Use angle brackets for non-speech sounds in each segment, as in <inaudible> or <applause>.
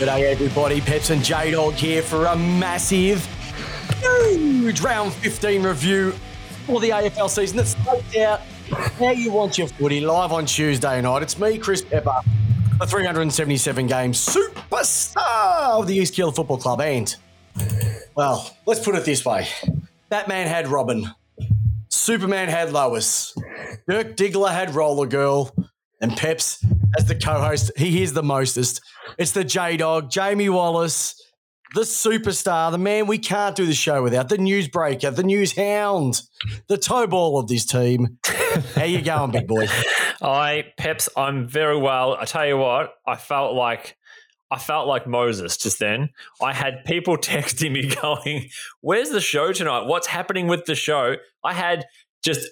G'day, everybody. Peps and J Dog here for a massive, huge round 15 review for the AFL season that starts out how you want your footy live on Tuesday night. It's me, Chris Pepper, the 377 game superstar of the East Keilor Football Club. And, well, let's put it this way Batman had Robin, Superman had Lois, Dirk Diggler had Roller Girl, and Peps as the co-host. He is the mostest. It's the J Dog, Jamie Wallace, the superstar, the man we can't do the show without, the newsbreaker, the news hound, the toe ball of this team. How you going, big boy? <laughs> I Peps, I'm very well. I tell you what, I felt like I felt like Moses just then. I had people <laughs> texting me <laughs> going, "Where's the show tonight? What's happening with the show?" I had just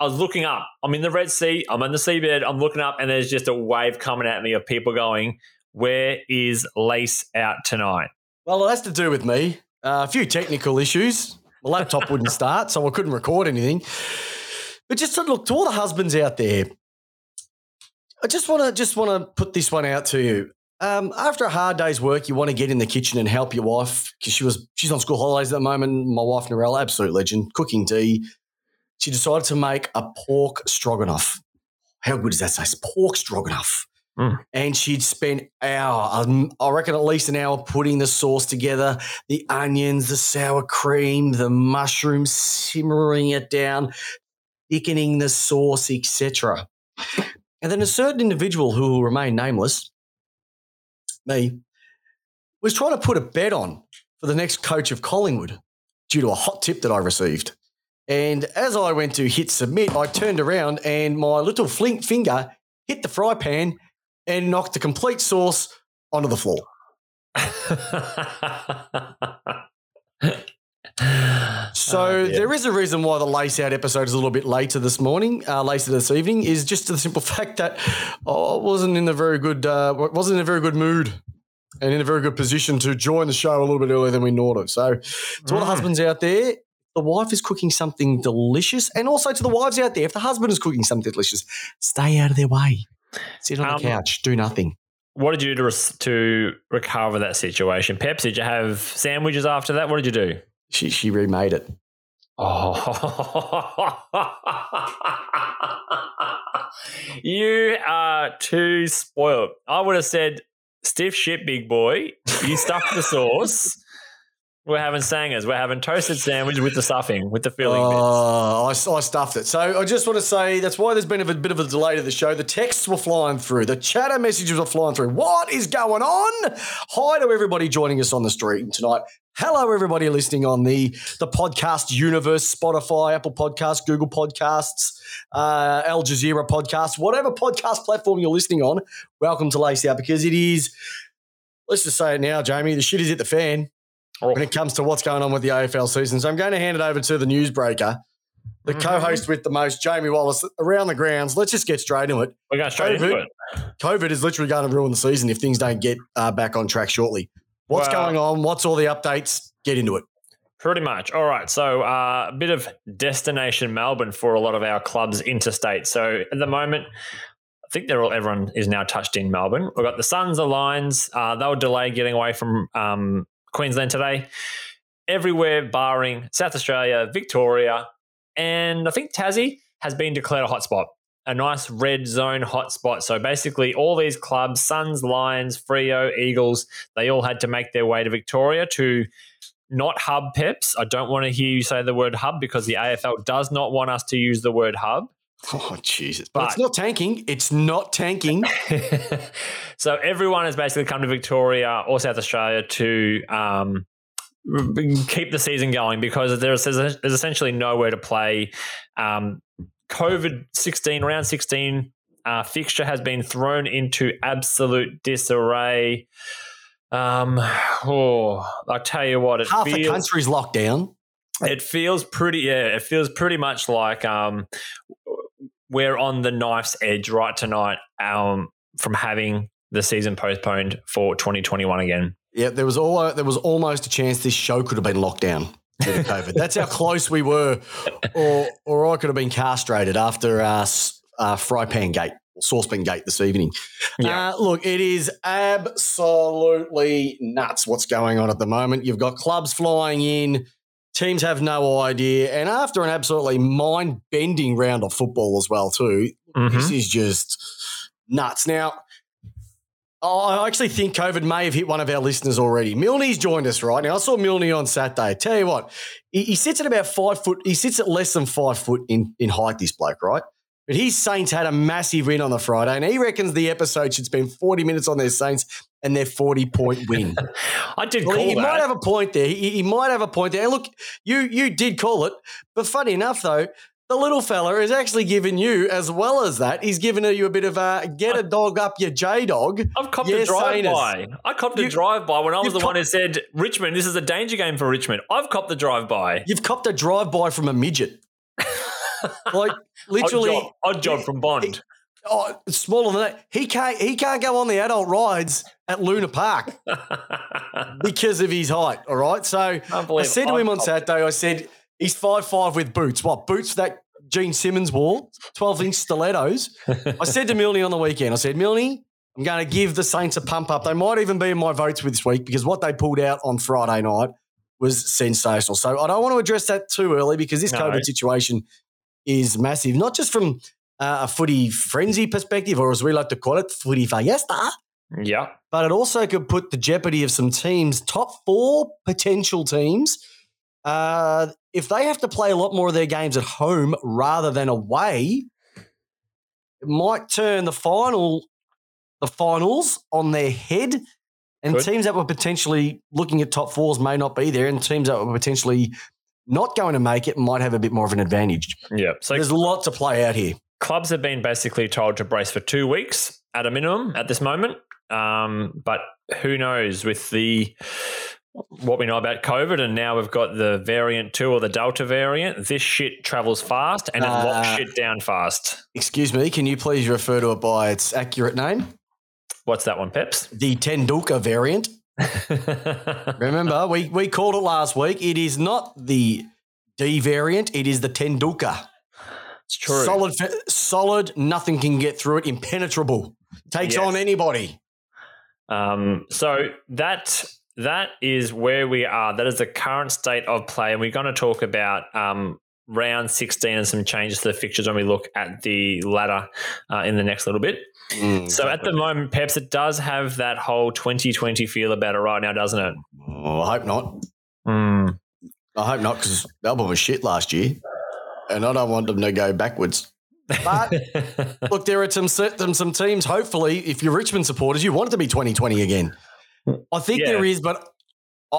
I was looking up. I'm in the Red Sea. I'm on the seabed. I'm looking up, and there's just a wave coming at me of people going, "Where is Lace out tonight?" Well, it has to do with me. Uh, a few technical issues. My laptop <laughs> wouldn't start, so I couldn't record anything. But just to look to all the husbands out there, I just want to just want to put this one out to you. Um, after a hard day's work, you want to get in the kitchen and help your wife because she was she's on school holidays at the moment. My wife Narelle, absolute legend, cooking tea. She decided to make a pork stroganoff. How good does that taste? Pork stroganoff. Mm. And she'd spent hour, um, I reckon at least an hour putting the sauce together, the onions, the sour cream, the mushrooms, simmering it down, thickening the sauce, etc. And then a certain individual who will remain nameless, me, was trying to put a bet on for the next coach of Collingwood due to a hot tip that I received. And as I went to hit submit, I turned around and my little flint finger hit the fry pan and knocked the complete sauce onto the floor. <laughs> So Oh, dear. there is a reason why the lace out episode is a little bit later this morning, uh, later this evening, is just the simple <laughs> fact that I wasn't in a very good, uh, wasn't in a very good mood, and in a very good position to join the show a little bit earlier than we to. So to all the Mm. husbands out there, the wife is cooking something delicious, and also to the wives out there, if the husband is cooking something delicious, stay out of their way. Sit on Um, the couch, do nothing. what did you do to, to recover that situation? Peps, did you have sandwiches after that? What did you do? She she remade it. Oh, <laughs> you are too spoiled. I would have said, stiff shit, big boy. You stuffed the sauce. <laughs> We're having sangers. We're having toasted sandwich with the stuffing, with the filling bits. Oh, I, I stuffed it. So I just want to say that's why there's been a bit of a delay to the show. The texts were flying through, the chatter messages were flying through. What is going on? Hi to everybody joining us on the stream tonight. Hello, everybody listening on the the podcast universe, Spotify, Apple Podcasts, Google Podcasts, uh, Al Jazeera Podcasts, whatever podcast platform you're listening on. Welcome to Lace Out because it is. Let's just say it now, Jamie. The shit is hit the fan Oh, when it comes to what's going on with the AFL season. So I'm going to hand it over to the newsbreaker, the Mhm. co-host with the most, Jamie Wallace, around the grounds. Let's just get straight into it. we're going straight into COVID. it. COVID is literally going to ruin the season if things don't get uh, back on track shortly. What's Well- going on? What's all the updates? Get into it. Pretty much. All right. So uh, a bit of destination Melbourne for a lot of our clubs interstate. So at the moment, I think they're all everyone is now touched in Melbourne. We've got the Suns, the Lions. Uh, they were delayed getting away from um, Queensland today. Everywhere, barring South Australia, Victoria, and I think Tassie has been declared a hotspot. A nice red zone hotspot. So basically, all these clubs, Suns, Lions, Freo, Eagles, they all had to make their way to Victoria to not hub peps. I don't want to hear you say the word hub because the AFL does not want us to use the word hub. <laughs> Oh, Jesus. But, it's not tanking. It's not tanking. <laughs> so everyone has basically come to Victoria or South Australia to um, keep the season going because there's, there's essentially nowhere to play. Um, COVID 16, round 16 uh, fixture has been thrown into absolute disarray. Um, oh, I tell you what, it Half the feels country's locked down. it feels pretty. Yeah, it feels pretty much like um, we're on the knife's edge right tonight um, from having the season postponed for 2021 again. Yeah, there was all there was almost a chance this show could have been locked down due to COVID. That's how close we were, or or I could have been castrated after uh, uh, fry pan gate. Saucepan Gate this evening. Yeah. Uh, look, it is absolutely nuts what's going on at the moment. You've got clubs flying in, teams have no idea, and after an absolutely mind-bending round of football as well, too. Mhm. This is just nuts. Now, I actually think COVID may have hit one of our listeners already. Milne's joined us right now. I saw Milne on Saturday. Tell you what, he, he sits at about five foot. He sits at less than five foot in in height. This bloke, right? But his Saints had a massive win on the Friday, and he reckons the episode should spend forty minutes on their Saints and their forty point <laughs> win. I did Well, he that. might have a point there. He, he might have a point there. Look, you you did call it, but funny enough though, the little fella is actually giving you as well as that. He's giving you a bit of a get a dog up your J dog. I've copped Yes, a drive by. I copped a drive by when I was the one who said, Richmond, this is a danger game for Richmond. I've copped the drive by. You've copped a drive by from a midget. <laughs> like literally, Odd job, odd job from Bond. oh, smaller than that. He can't he can't go on the adult rides at Luna Park <laughs> because of his height. All right, so I said to him on Saturday, I said, he's five five with boots. What, boots that Gene Simmons wore? 12 inch stilettos. I said to Milne on the weekend, I said, Milne, I'm going to give the Saints a pump up. They might even be in my votes this week because what they pulled out on Friday night was sensational. So I don't want to address that too early because this No. COVID situation is massive, not just from uh, a footy frenzy perspective, or as we like to call it, footy fiesta Yeah. but it also could put the jeopardy of some teams, top four potential teams, uh, if they have to play a lot more of their games at home rather than away, it might turn the final, the finals on their head. And Could. teams that were potentially looking at top fours may not be there, and teams that were potentially not going to make it might have a bit more of an advantage. Yeah. So There's a lot to play out here. clubs have been basically told to brace for two weeks at a minimum at this moment. Um, but who knows with the what we know about COVID, and now we've got the variant two or the Delta variant. This shit travels fast and it locks Uh, shit down fast. Excuse me, can you please refer to it by its accurate name? What's that one, Peps? The Tenduka variant. <laughs> Remember, we, we called it last week. It is not the D variant, it is the Tenduka. it's true. Solid, solid, nothing can get through it, impenetrable. Takes Yes. on anybody. Um, so that that is where we are. That is the current state of play, and we're going to talk about um, round sixteen and some changes to the fixtures when we look at the ladder uh, in the next little bit. So at the moment, Peps, it does have that whole 2020 feel about it right now, doesn't it? Oh, I hope not. Mm. I hope not because Melbourne was shit last year, and I don't want them to go backwards. But <laughs> look, there are some some teams. Hopefully, if you're Richmond supporters, you want it to be 2020 again. I think Yeah. there is, but I,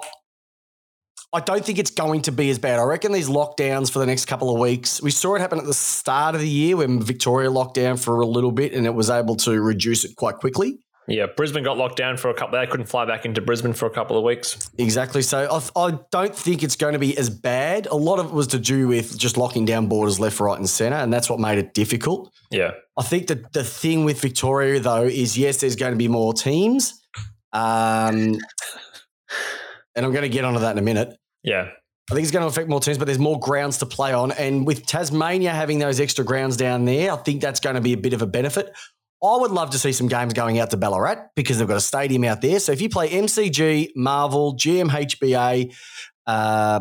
I don't think it's going to be as bad. I reckon these lockdowns for the next couple of weeks. We saw it happen at the start of the year when Victoria locked down for a little bit, and it was able to reduce it quite quickly. Yeah, Brisbane got locked down for a couple. They couldn't fly back into Brisbane for a couple of weeks. Exactly. So I, I don't think it's going to be as bad. A lot of it was to do with just locking down borders left, right, and centre, and that's what made it difficult. Yeah, I think that the thing with Victoria though is yes, there's going to be more teams, um, and I'm going to get onto that in a minute. yeah, I think it's going to affect more teams, but there's more grounds to play on, and with Tasmania having those extra grounds down there, I think that's going to be a bit of a benefit. I would love to see some games going out to Ballarat because they've got a stadium out there. So if you play MCG, Marvel, GMHBA, uh,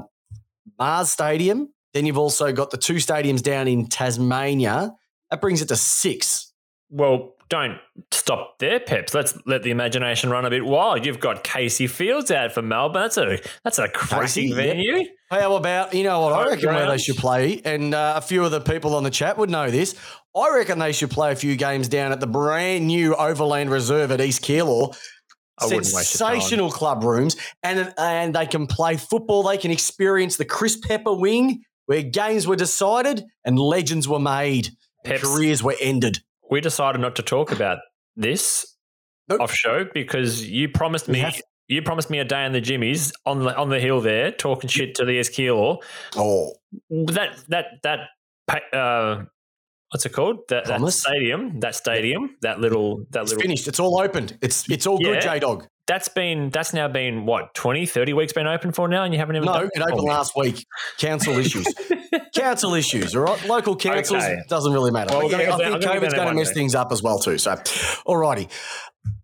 Mars Stadium, then you've also got the two stadiums down in Tasmania. That brings it to six. Well, don't stop there, Peps. Let's let the imagination run a bit wild. You've got Casey Fields out for Melbourne. That's a that's a crazy Casey, venue. How about, you know what I reckon where they should play? And uh, a few of the people on the chat would know this. I reckon they should play a few games down at the brand new Overland Reserve at East Keilor. I wouldn't waste your time. Sensational club rooms, and and they can play football. They can experience the Chris Pepper wing, where games were decided and legends were made, Peps. careers were ended. We decided not to talk about this Nope. off show because you promised We me you promised me a day in the Jimmies on the on the hill there talking shit to the Esquilo. Oh, That that that uh, what's it called? That, that stadium, that stadium, that little that it's little finished. It's all opened. It's it's all good, Yeah. J Dog. that's been that's now been what 20 30 weeks been open for now and you haven't even No, it opened Oh, last week. Council issues. <laughs> council issues, all right? Local councils Okay. doesn't really matter. Well, yeah, I think COVID's going to mess things up as well too. So, alrighty.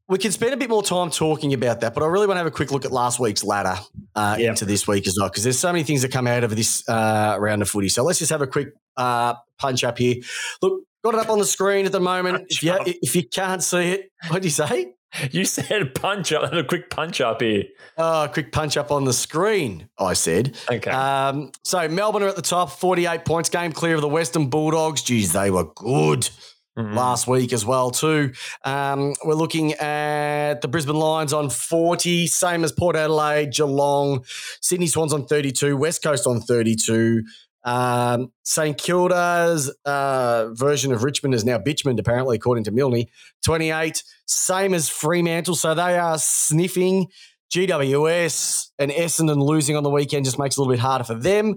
We can spend a bit more time talking about that, but I really want to have a quick look at last week's ladder uh, Yep. into this week as well, because there's so many things that come out of this uh, round of footy. So let's just have a quick uh, punch up here. Look, got it up on the screen at the moment. If you, if you can't see it, what do you say? You said punch up, a quick punch up here. Oh, quick punch up on the screen, I said. Okay. Um, so Melbourne are at the top, 48 points, game clear of the Western Bulldogs. Geez, they were good Mhm. last week as well too. Um, we're looking at the Brisbane Lions on 40, same as Port Adelaide, Geelong, Sydney Swans on 32, West Coast on 32. Um, St Kilda's uh, version of Richmond is now Bitchmond, apparently, according to Milne. 28, same as Fremantle. So they are sniffing. GWS and Essendon losing on the weekend just makes it a little bit harder for them.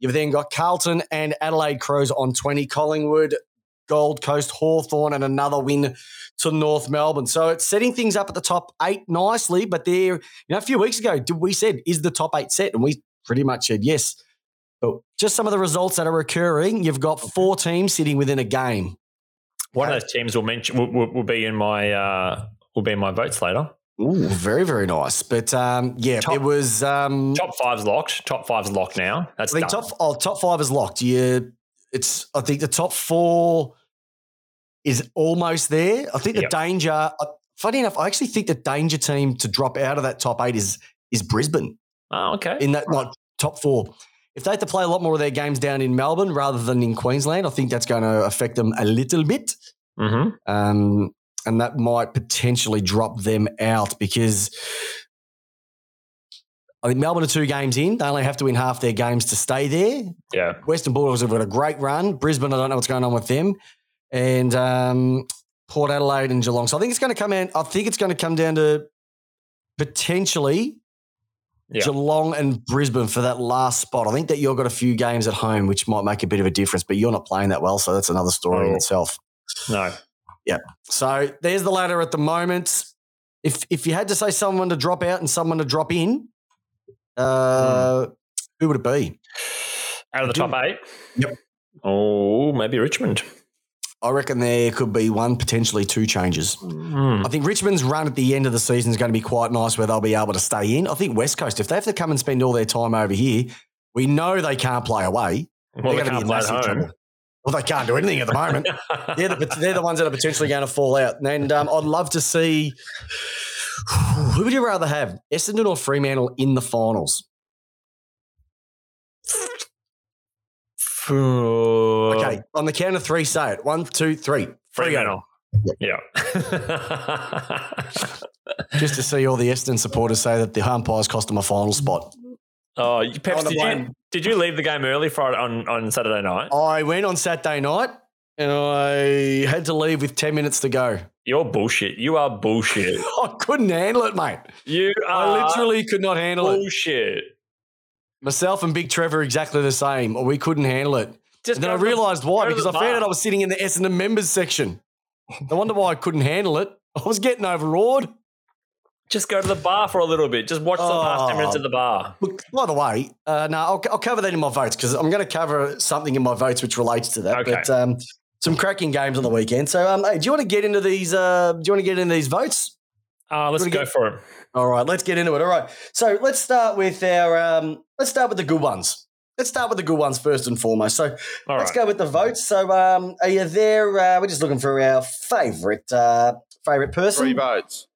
You've then got Carlton and Adelaide Crows on 20, Collingwood, Gold Coast, Hawthorn, and another win to North Melbourne. So it's setting things up at the top eight nicely. But there, you know, a few weeks ago, did we said, is the top eight set? And we pretty much said yes. But just some of the results that are occurring, you've got four teams sitting within a game. One of those teams will mention will, will, will be in my uh, will be in my votes later. Ooh, very, very nice. But um, yeah, Top- it was. Um, Top five's locked. Top five's locked now. That's I think done. top oh, top five is locked. Yeah, it's. I think the top four is almost there. I think the Yep. danger. Funny enough, I actually think the danger team to drop out of that top eight is is Brisbane Oh, okay. in that like top four. If they have to play a lot more of their games down in Melbourne rather than in Queensland, I think that's going to affect them a little bit. hmm Um, and that might potentially drop them out because I think Melbourne are two games in. They only have to win half their games to stay there. Yeah. Western Bulldogs have got a great run. Brisbane, I don't know what's going on with them. And um, Port Adelaide and Geelong. So I think it's going to come in. I think it's going to come down to potentially Yeah. Geelong and Brisbane for that last spot. I think that you've got a few games at home, which might make a bit of a difference, but you're not playing that well. So that's another story in Oh. itself. No. Yeah. So there's the ladder at the moment. If if you had to say someone to drop out and someone to drop in, uh, who would it be? Out of the top eight. Yep. Oh, maybe Richmond. I reckon there could be one, potentially two changes. Hmm. I think Richmond's run at the end of the season is going to be quite nice where they'll be able to stay in. I think West Coast, if they have to come and spend all their time over here, we know they can't play away. Well, they They're can't gonna be in play at massive home. trouble. Well, they can't do anything at the moment. they're, the, <laughs> they're the ones that are potentially going to fall out. And um, I'd love to see who would you rather have, Essendon or Fremantle in the finals? okay. Okay, on the count of three, say it. One, two, three. Fremantle. Yeah. <laughs> <laughs> Just to see all the Essendon supporters say that the umpires cost them a final spot. oh, you- Peps, did you, did you leave the game early Friday on, on Saturday night? I went on Saturday night and I had to leave with 10 minutes to go. You're bullshit. You are bullshit. <laughs> I couldn't handle it, mate. You are I literally could not handle it. bullshit. Myself and Big Trevor exactly the same. We couldn't handle it. Just And then I to the- realised why because the I found out I was sitting in the S and Essendon members section. No wonder why I couldn't handle it. <laughs> I was getting overawed. Just go to the bar for a little bit. Just watch the last 10 minutes of the bar. Look, by the way, uh, no, I'll, I'll cover that in my votes because I'm going to cover something in my votes which relates to that. Okay. But um, some cracking games on the weekend. So, um, hey, do you want to get into these? Uh, do you want to get into these votes? Uh, let's go get- for it. All right, let's get into it. All right, so let's start with our. Um, let's start with the good ones. Let's start with the good ones first and foremost. So All let's right. go with the votes. So, um, are you there? Uh, we're just looking for our favourite uh, favourite person. Three votes.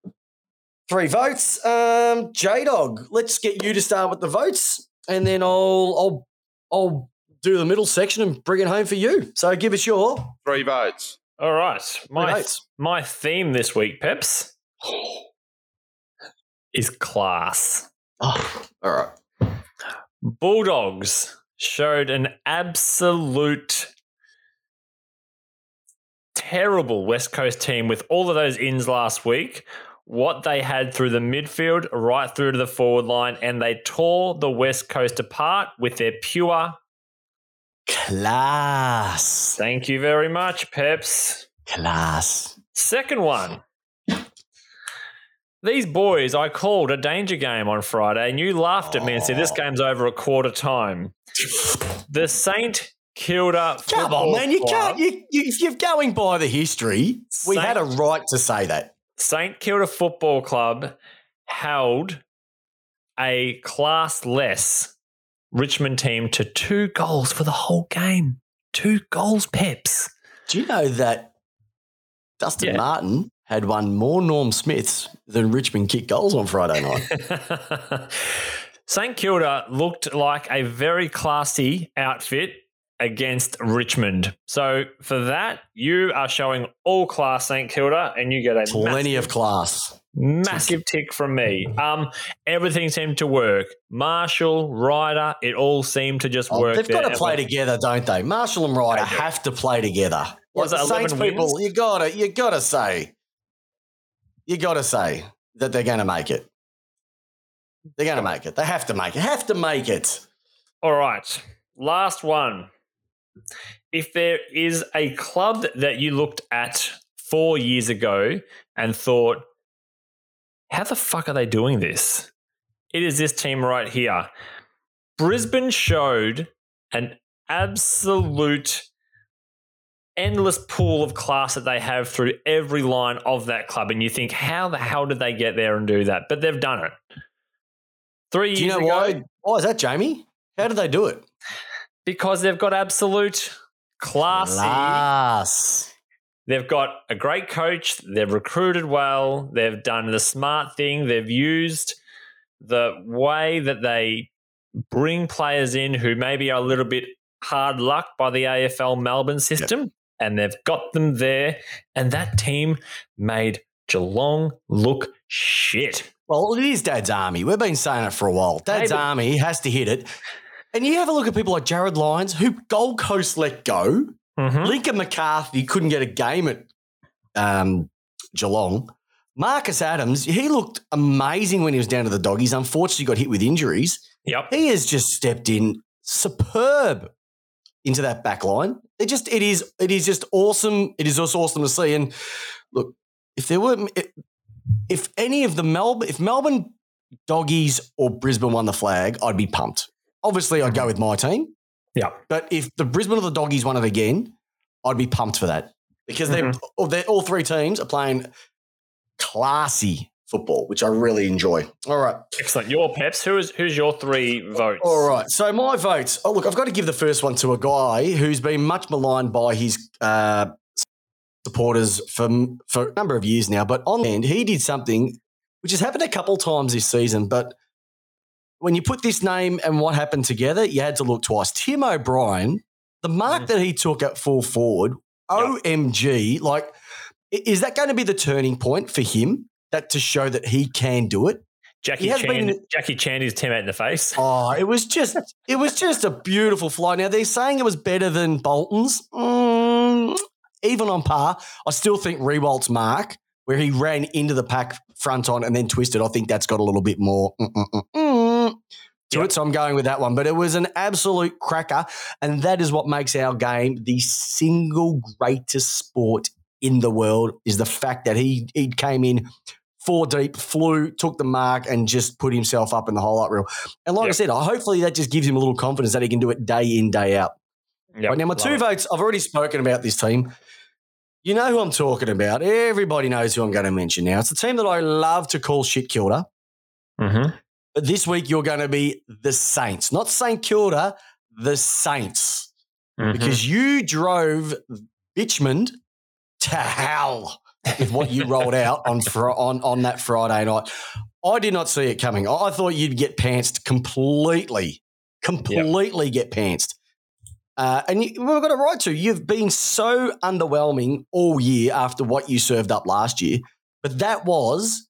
Three votes. Um, J Dog, let's get you to start with the votes, and then I'll I'll I'll do the middle section and bring it home for you. So give us your three Three votes. All right. My, votes. my theme this week, Peps, is class. Oh, all right. Bulldogs showed an absolute terrible West Coast team with all of those ins last week. What they had through the midfield, right through to the forward line, and they tore the West Coast apart with their pure. Class, Thank you very much, Peps. class. Second one. These boys, I called a danger game on Friday, and you laughed at me and said this oh. game's over a quarter time. The St. Kilda Come Football on, man. You Club, can't. You, you, if you're going by the history, we Saint- had a right to say that. St. Kilda Football Club held a class less Richmond team to two goals for the whole game. Two goals, Peps. Do you know that Dustin Yeah. Martin had won more Norm Smiths than Richmond kicked goals on Friday night? <laughs> St Kilda looked like a very classy outfit against Richmond. So for that, you are showing all class St Kilda, and you get a Plenty massive, of class. Massive tick from me. Um, everything seemed to work. Marshall, Ryder, it all seemed to just Oh, work. they've got to play together, don't they? Marshall and Ryder have to play together. Was Like it Saints 11 people, wins? you gotta, you gotta say, you gotta say that they're going to make it. They're going to make it. They have to make it. Have to make it. All right. Last one. If there is a club that you looked at four years ago and thought, how the fuck are they doing this? It is this team right here. Brisbane showed an absolute endless pool of class that they have through every line of that club. And you think, how the hell did they get there and do that? But they've done it. Three Do years you know ago, why? Why is that, Jamie? How did they do it? because they've got absolute classy. Class. They've got a great coach. They've recruited well. They've done the smart thing. They've used the way that they bring players in who maybe are a little bit hard luck by the AFL Melbourne system, and they've got them there. And that team made Geelong look shit. Well, it is Dad's Army. We've been saying it for a while. Dad's Army has to hit it. And you have a look at people like Jarryd Lyons, who Gold Coast let go. Mhm. Lincoln McCarthy couldn't get a game at um, Geelong. Marcus Adams, he looked amazing when he was down to the doggies. Unfortunately, got hit with injuries. Yep. He has just stepped in superb into that back line. It just it is it is just awesome. It is just awesome to see. And look, if there were if any of the Melbourne if Melbourne doggies or Brisbane won the flag, I'd be pumped. Obviously, I'd go with my team. Yeah. But if the Brisbane or the doggies won it again, I'd be pumped for that because they're, they're all three teams are playing classy football, which I really enjoy. All right. Excellent. Your peps. Who is who's your three votes? All right. So my votes. Oh, look, I've got to give the first one to a guy who's been much maligned by his uh, supporters for for a number of years now. But on the end, he did something which has happened a couple times this season. But when you put this name and what happened together, you had to look twice. Tim O'Brien, the mark Mm. that he took at full forward, OMG, like, is that going to be the turning point for him? That to show that he can do it. Jackie Chan. been- Jackie Chandy's teammate in the face. <laughs> Oh, it was just it was just a beautiful fly. Now they're saying it was better than Bolton's. Mm, even on par, I still think Riewoldt's mark, where he ran into the pack front on and then twisted, I think that's got a little bit more mm, mm, mm, mm to it. So I'm going with that one. But it was an absolute cracker, and that is what makes our game the single greatest sport in the world. Is the fact that he he came in four deep, flew, took the mark, and just put himself up in the highlight reel. And like I Yep. said, hopefully that just gives him a little confidence that he can do it day in, day out. Yep, Right, now, my love two it. votes, I've already spoken about this team. You know who I'm talking about. Everybody knows who I'm going to mention now. It's the team that I love to call shit Kilda. Mhm. But this week, you're going to be the Saints, not St. Kilda, the Saints, Mhm. because you drove Richmond to hell with what you rolled <laughs> out on, fr- on, on that Friday night. I did not see it coming. I thought you'd get pantsed completely, completely get pantsed. Uh, and you, we've got a right to. You've been so underwhelming all year after what you served up last year. But that was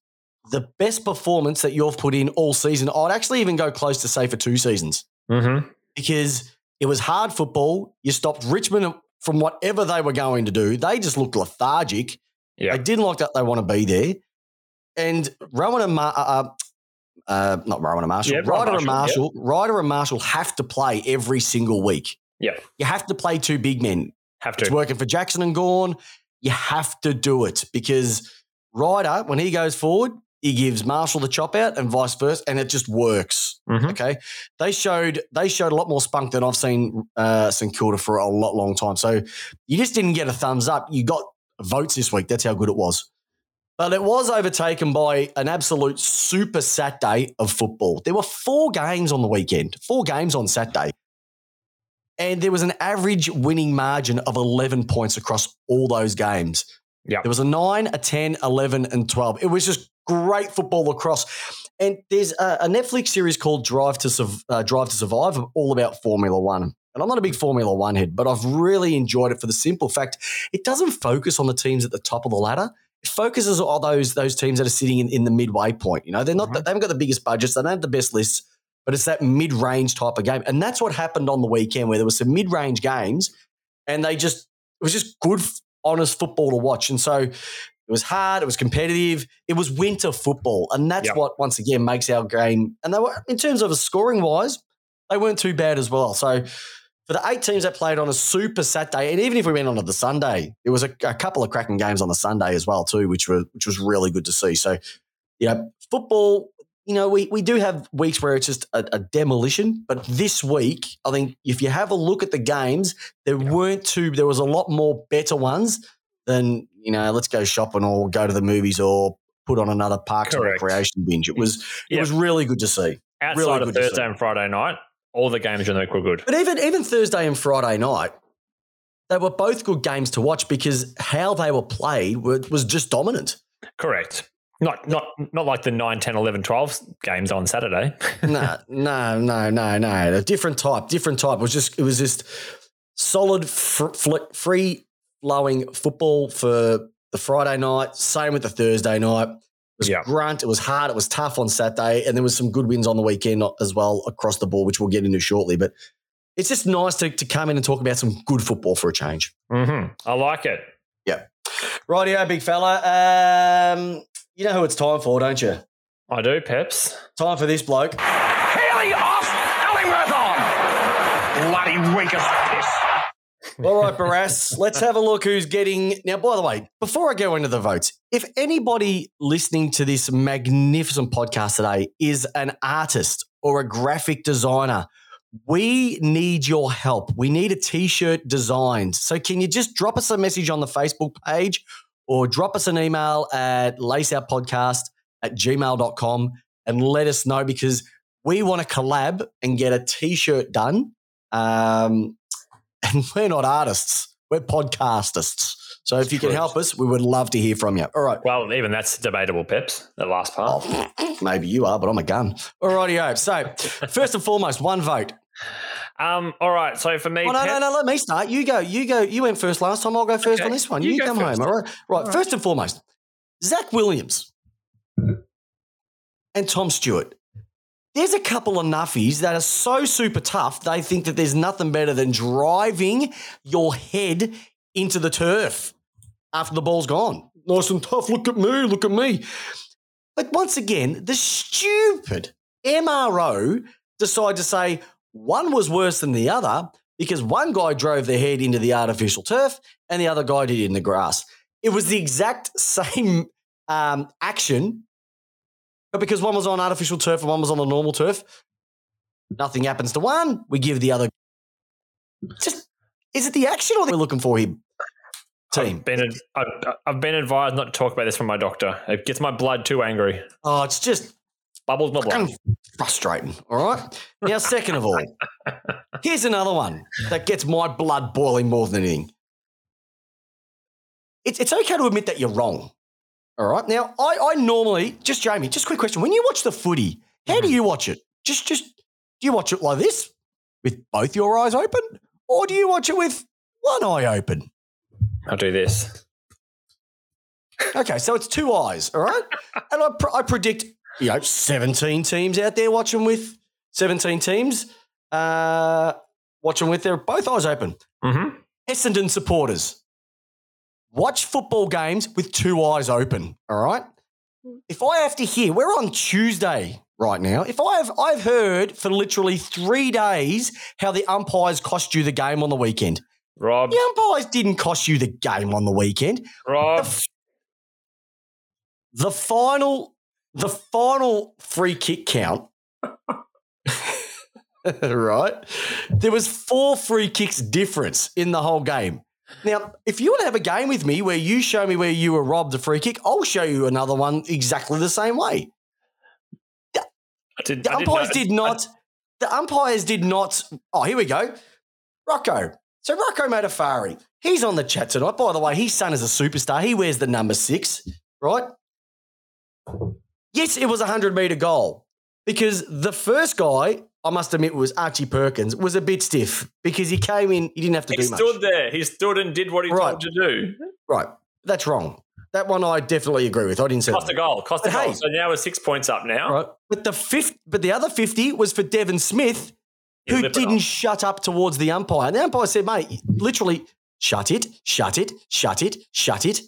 the best performance that you've put in all season. I'd actually even go close to say for two seasons Mhm. because it was hard football. You stopped Richmond from whatever they were going to do. They just looked lethargic. Yeah. They didn't look that they want to be there. And Rowan and Mar- uh, uh, not Rowan and Marshall, Yeah, Ryder and Marshall, Marshall, Ryder and Marshall have to play every single week. Yeah. You have to play two big men. Have to. It's working for Jackson and Gawn. You have to do it because Ryder, when he goes forward, he gives Marshall the chop out and vice versa, and it just works. Mhm. Okay, they showed they showed a lot more spunk than I've seen uh, St Kilda for a lot long time. So you just didn't get a thumbs up. You got votes this week. That's how good it was. But it was overtaken by an absolute super Saturday of football. There were four games on the weekend, four games on Saturday. And there was an average winning margin of 11 points across all those games. Yeah. There was a 9, a 10, 11, and 12. It was just great football across. And there's a, a Netflix series called Drive to, uh, Drive to Survive, all about Formula One. And I'm not a big Formula One head, but I've really enjoyed it for the simple fact it doesn't focus on the teams at the top of the ladder. It focuses on those those teams that are sitting in, in the midway point. You know, they're not Mhm. they haven't got the biggest budgets, they don't have the best lists, but it's that mid range type of game, and that's what happened on the weekend where there was some mid range games, and they just it was just good, honest football to watch, and so. It was hard. It was competitive. It was winter football, and that's Yep. what once again makes our game. And they were, in terms of a scoring wise, they weren't too bad as well. So for the eight teams that played on a super Saturday, and even if we went on to the Sunday, there was a, a couple of cracking games on the Sunday as well too, which were which was really good to see. So, you know, football. You know, we we do have weeks where it's just a, a demolition, but this week, I think if you have a look at the games, there weren't too. There was a lot more better ones than you know. Let's go shopping or go to the movies or put on another Parks and Recreation binge. It was it was really good to see. Outside Really of good Thursday and Friday night, all the games during the week were good. But even even Thursday and Friday night, they were both good games to watch because how they were played were, was just dominant. Correct. Not not not like the 9, 10, 11, 12 games on Saturday. <laughs> no, no, no, no, no. A different type, different type. It was just it was just solid, fr- fl- free flowing football for the Friday night. Same with the Thursday night. It was Yeah. grunt. It was hard. It was tough on Saturday, and there was some good wins on the weekend as well across the board, which we'll get into shortly. But it's just nice to, to come in and talk about some good football for a change. hmm I like it. Yeah. Rightio, big fella. Um, you know who it's time for, don't you? I do, Peps. Time for this bloke. Haley off, Ellingworth on. Bloody weak as piss. All right, Barras, let's have a look who's getting. Now, by the way, before I go into the votes, if anybody listening to this magnificent podcast today is an artist or a graphic designer, we need your help. We need a t shirt designed. So, can you just drop us a message on the Facebook page or drop us an email at laceoutpodcast at gmail.com and let us know because we want to collab and get a t shirt done. Um, <laughs> and we're not artists, we're podcastists. So if you can help us, we would love to hear from you. All right. Well, even that's debatable, Peps. The last part. Oh, maybe you are, but I'm a gun. All righty, So, <laughs> first and foremost, one vote. Um. All right. So for me, Oh, no, no, no. Let me start. You go. You go. You went first last time. I'll go first Okay, on this one. you You, come first. home. All right. Right. First and foremost, Zac Williams and Tom Stewart. There's a couple of nuffies that are so super tough, they think that there's nothing better than driving your head into the turf after the ball's gone. Nice and tough. Look at me. Look at me. But once again, the stupid MRO decide to say one was worse than the other because one guy drove their head into the artificial turf and the other guy did it in the grass. It was the exact <laughs> same um, action, but because one was on artificial turf and one was on the normal turf, nothing happens to one. We give the other. <laughs> Just is it the action or we're looking for here? Team. I've been, I've, I've been advised not to talk about this from my doctor. It gets my blood too angry. Oh, it's just Bubbles blood. fucking frustrating. All right. Now, second of all, <laughs> here's another one that gets my blood boiling more than anything. It's, it's okay to admit that you're wrong. All right. Now, I, I normally, just Jamie, just a quick question. When you watch the footy, how do mm-hmm. you watch it? Just, just, do you watch it like this with both your eyes open? Or do you watch it with one eye open? I'll do this. Okay, so it's two eyes, all right? <laughs> and I, pr- I predict, you know, 17 teams out there watching with 17 teams uh, watching with their both eyes open. Mm-hmm. Essendon supporters, watch football games with two eyes open, all right? If I have to hear, we're on Tuesday right now. If I have, I've heard for literally three days how the umpires cost you the game on the weekend. Rob, The umpires didn't cost you the game on the weekend. Rob, The final the final free kick count, <laughs> right? There was four free kicks difference in the whole game. Now, if you want to have a game with me where you show me where you were robbed a free kick, I'll show you another one exactly the same way. I did, The I didn't umpires know- did not. The umpires did not. Oh, here we go. Rocco. So Rocco Matafari, he's on the chat tonight. By the way, his son is a superstar. He wears the number six, right? Yes, it was a hundred meter goal because the first guy, I must admit, was Archie Perkins, was a bit stiff because he came in. He didn't have to He do much. He stood there. He stood and did what he Right. told to do. Right, that's wrong. That one I definitely agree with. I didn't say Cost a goal. Cost a But goal. So now we're six points up now. Right. But the fifth, but the other 50 was for Devon Smith, who didn't shut up towards the umpire. And the umpire said, mate, literally, shut it, shut it, shut it, shut it.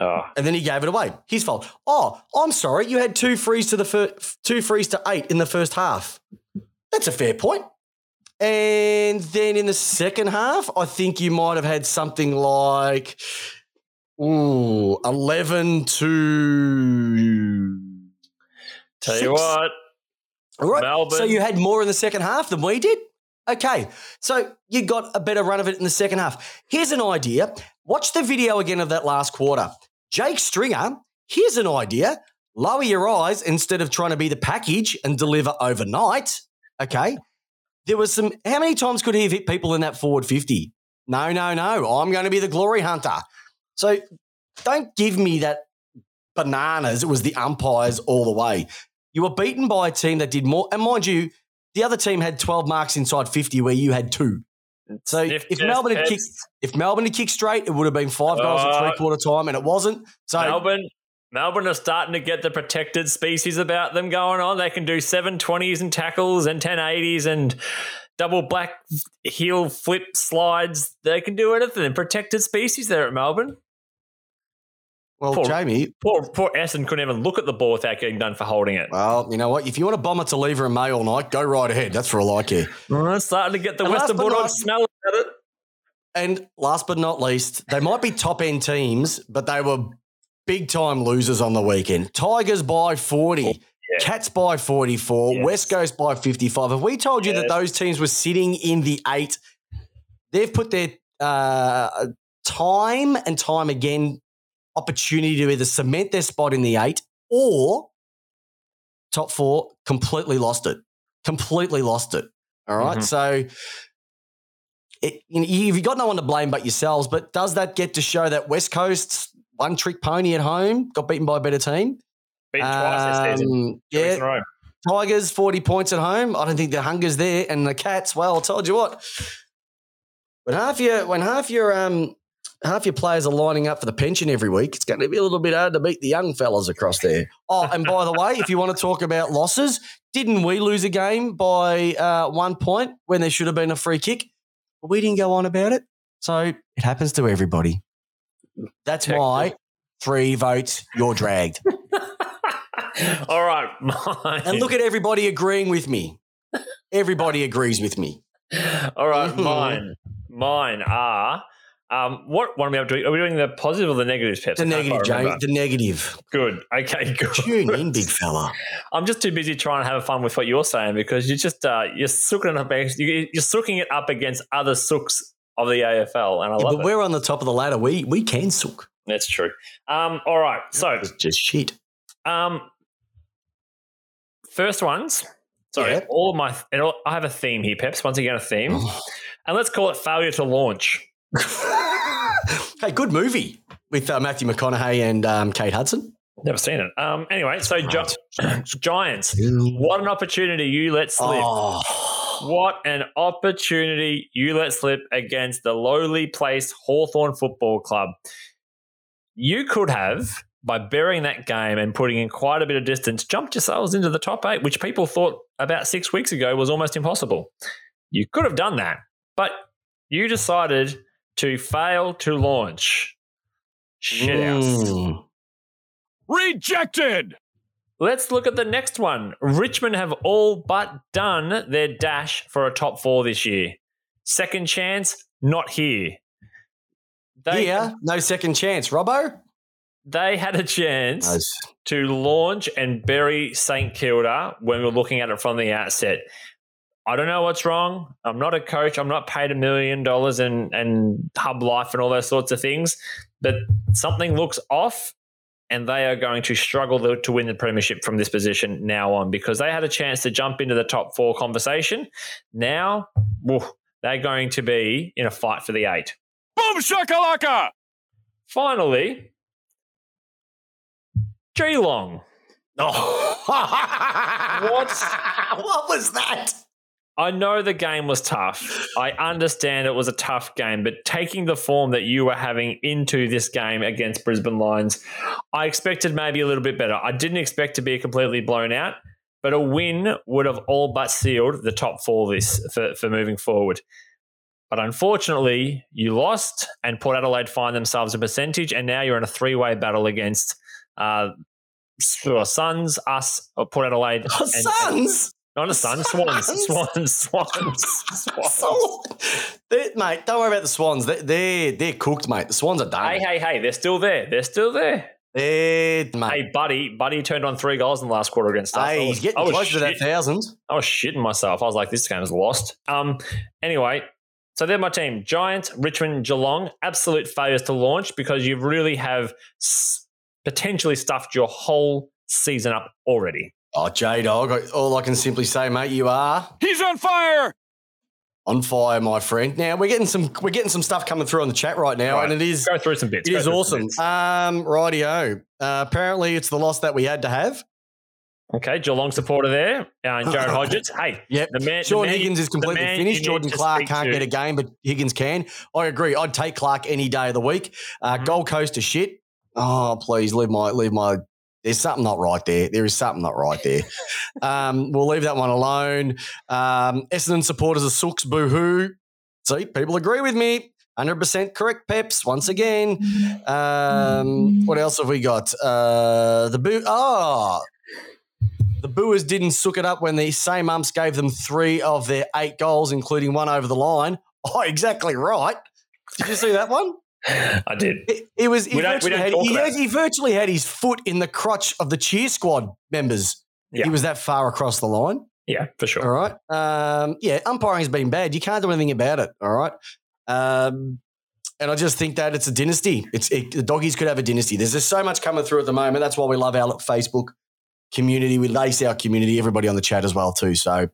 Oh. And then he gave it away. His fault. Oh, I'm sorry. You had two frees to the fir- two frees to eight in the first half. That's a fair point. And then in the second half, I think you might have had something like ooh, 11 to Tell six. you what. All right. Melbourne. So you had more in the second half than we did? Okay. So you got a better run of it in the second half. Here's an idea. Watch the video again of that last quarter. Jake Stringer, here's an idea. Lower your eyes instead of trying to be the package and deliver overnight. Okay. There was some, how many times could he have hit people in that forward 50? No, no, no. I'm going to be the glory hunter. So don't give me that bananas. It was the umpires all the way. You were beaten by a team that did more. And mind you, the other team had 12 marks inside 50 where you had two. So Sniff if Melbourne had kicked, if Melbourne had kicked straight, it would have been five goals at Uh, three quarter time, and it wasn't. So Melbourne, Melbourne are starting to get the protected species about them going on. They can do 720s and tackles and 1080s and double black heel flip slides. They can do anything. Protected species there at Melbourne. Well, Poor- Jamie. Poor, poor Essen couldn't even look at the ball without getting done for holding it. Well, you know what? If you want to bomb it to Lever and May all night, go right ahead. That's for all I care. It's starting to get the And Western Bulldogs smell at it. And last but not least, they might be top end teams, but they were big time losers on the weekend. Tigers by 40, yeah. Cats by 44, Yes. West Coast by 55. If we told you that those teams were sitting in the eight, they've put their uh, time and time again opportunity to either cement their spot in the eight or top four, completely lost it. Completely lost it. All right? Mhm. So it, you know, you've got no one to blame but yourselves. But does that get to show that West Coast's one trick pony at home got beaten by a better team? Beaten twice this season. Um, Two weeks in yeah. Tigers 40 points at home. I don't think the hunger's there. And the Cats, well, I told you what. When half your when half your um half your players are lining up for the pension every week, it's going to be a little bit hard to beat the young fellas across there. Oh, and by the way, if you want to talk about losses, didn't we lose a game by uh, one point when there should have been a free kick? But we didn't go on about it. So it happens to everybody. That's why three votes, you're dragged. <laughs> All right, mine. And look at everybody agreeing with me. Everybody agrees with me. All right, Mhm. mine. Mine are. Um, what one are we up to? Are we doing the positive or the negatives, Pep? The negative. James. The negative. Good. Okay, <laughs> good. Tune in, big fella. I'm just too busy trying to have fun with what you're saying because you're just uh, you're sooking it up. You're sooking it up against other sooks of the AFL, and I Yeah, love but it. we're on the top of the ladder. We we can sook. That's true. Um, all right. So, just shit. um, first ones. Sorry, Yeah. all of my. all- I have a theme here, Peps. Once again, a theme, and let's call it failure to launch. <laughs> hey, good movie with uh, Matthew McConaughey and um, Kate Hudson. Never seen it. Um, anyway, so Gi- <clears throat> Giants. What an opportunity you let slip. Oh, What an opportunity you let slip against the lowly placed Hawthorn Football Club. You could have, by burying that game and putting in quite a bit of distance, jumped yourselves into the top eight, which people thought about six weeks ago was almost impossible. You could have done that, but you decided to fail to launch. Shit house. Mm. Rejected! Let's look at the next one. Richmond have all but done their dash for a top four this year. Second chance, not here. They, Here, no second chance. Robbo? they had a chance Nice. to launch and bury St Kilda when we're looking at it from the outset. I don't know what's wrong. I'm not a coach. I'm not paid a million dollars and and hub life and all those sorts of things. But something looks off, and they are going to struggle to, to win the premiership from this position now on because they had a chance to jump into the top four conversation. Now, woof, they're going to be in a fight for the eight. Boom shakalaka! Finally, Geelong. Oh. <laughs> What? <laughs> what was that? I know the game was tough. I understand it was a tough game, but taking the form that you were having into this game against Brisbane Lions, I expected maybe a little bit better. I didn't expect to be completely blown out, but a win would have all but sealed the top four this for, for moving forward. But unfortunately, you lost, and Port Adelaide find themselves a percentage, and now you're in a three way battle against uh, Suns, us, or Port Adelaide. Oh, <laughs> and- Sons. Not a sun, swans, <laughs> Swans? swans, swans, swans. They- mate, don't worry about the Swans. They, they're they're cooked, mate. The Swans are done. Hey, hey, hey! They're still there. They're still there. They're, mate. Hey, buddy, buddy turned on three goals in the last quarter against us. I Hey, was- he's getting I was close to that thousand. I was shitting myself. I was like, this game is lost. Um. Anyway, so they're my team: Giants, Richmond, Geelong. Absolute failures to launch because you really have s- potentially stuffed your whole season up already. Oh, J Dog, all I can simply say, mate, you are He's on fire! on fire, my friend. Now we're getting some we're getting some stuff coming through on the chat right now, Right. and it is Go through some bits. it Go is awesome. Um, rightio. Uh, apparently, it's the loss that we had to have. Okay, Geelong supporter there, uh, and Jared <laughs> Hodges. Hey, Yep. the man. Shaun the man- Higgins is completely finished. Jordan Clark can't to. get a game, but Higgins can. I agree. I'd take Clark any day of the week. Uh, Mhm. Gold Coast is shit. Oh, please leave my leave my. There's something not right there. There is something not right there. <laughs> um, we'll leave that one alone. Um, Essendon supporters are sooks. Boo hoo. See, people agree with me. 100% correct, Peps, once again. Um, what else have we got? Uh, the boo. Oh, the Booers didn't sook it up when the same umps gave them three of their eight goals, including one over the line. Oh, exactly right. Did you see that one? <laughs> I did. He, he was. He We don't- we virtually, had, he, had- he virtually had his foot in the crotch of the cheer squad members. Yeah. He was that far across the line. Yeah, for sure. All right. Um, yeah, umpiring's been bad. You can't do anything about it. All right. Um, and I just think that it's a dynasty. It's it, the doggies could have a dynasty. There's just so much coming through at the moment. That's why we love our Facebook community. We lace our community. Everybody on the chat as well too. So,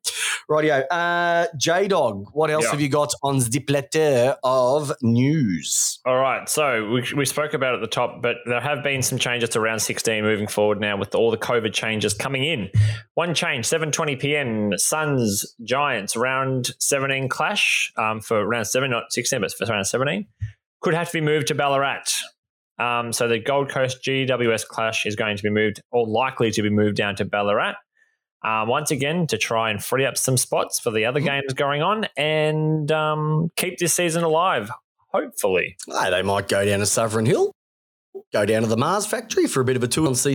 rightio. Uh, J Dog, what else Yeah. have you got on the platter of news? All right. So we, we spoke about it at the top, but there have been some changes to round 16 moving forward now with all the COVID changes coming in. One change, 7.20 p.m., Suns, Giants, round 17 clash um, for round 7, not 16, but for round 17. Could have to be moved to Ballarat. Um, so the Gold Coast GWS clash is going to be moved, or likely to be moved down to Ballarat. Um, once again, to try and free up some spots for the other games going on and um, keep this season alive, hopefully. Hey, they might go down to Sovereign Hill, go down to the Mars factory for a bit of a tour and see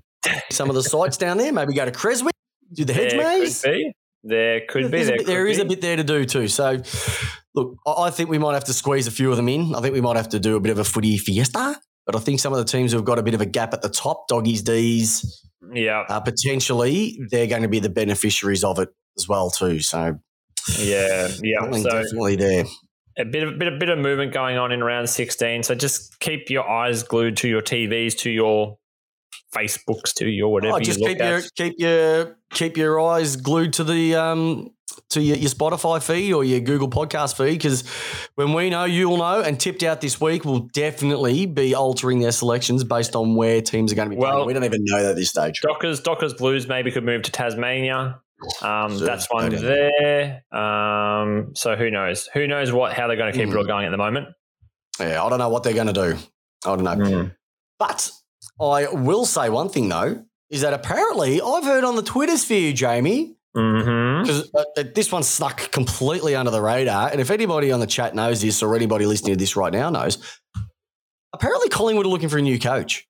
some of the sites down there. Maybe go to Creswick, do the hedge there maze. Could be. There could be. There's a There, bit, there could is a bit there to do too. So, look, I think we might have to squeeze a few of them in. I think we might have to do a bit of a footy fiesta. But I think some of the teams who've got a bit of a gap at the top, doggies, D's, Yeah, uh, potentially they're going to be the beneficiaries of it as well too. So, yeah, yeah. So definitely there. a bit of bit of bit of movement going on in round sixteen. So just keep your eyes glued to your TVs, to your Facebooks, to your whatever Oh, just keep at. your keep your keep your eyes glued to the um to your, your Spotify feed or your Google podcast feed because when we know, you'll know. And tipped out this week will definitely be altering their selections based on where teams are going to be Well- playing. We don't even know that at this stage. Dockers, Dockers Blues maybe could move to Tasmania. Um, So, that's one there. Um, so who knows? Who knows what how they're going to keep it Hmm. all going at the moment? Yeah, I don't know what they're going to do. I don't know. But I will say one thing though is that apparently I've heard on the Twitter sphere, Jamie. Because uh, uh, this one snuck completely under the radar. And if anybody on the chat knows this or anybody listening to this right now knows, apparently Collingwood are looking for a new coach.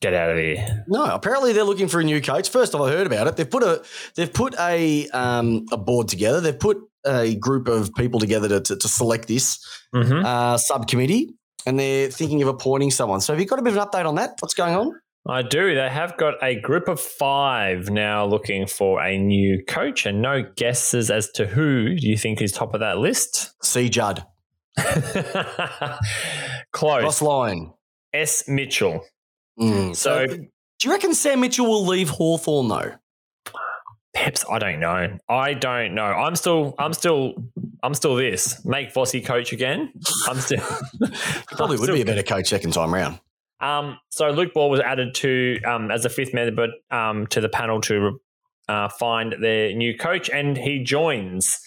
Get out of here. No, apparently they're looking for a new coach. First off, I heard about it. They've put a they've put a um, a board together. They've put a group of people together to, to, to select this Mm-hmm. uh, subcommittee. and they're thinking of appointing someone. So have you got a bit of an update on that? What's going on? I do. They have got a group of five now looking for a new coach, and no guesses as to who do you think is top of that list? C. Judd. <laughs> Close. Ross Lyon. S. Mitchell. Mm. So- So, do you reckon Sam Mitchell will leave Hawthorn though? Peps, I don't know. I don't know. I'm still, I'm still, I'm still this. Make Vossi coach again. I'm still. <laughs> Probably <laughs> I'm would still- be a better coach second time round. Um, so Luke Ball was added to um, as a fifth member um, to the panel to uh, find their new coach, and he joins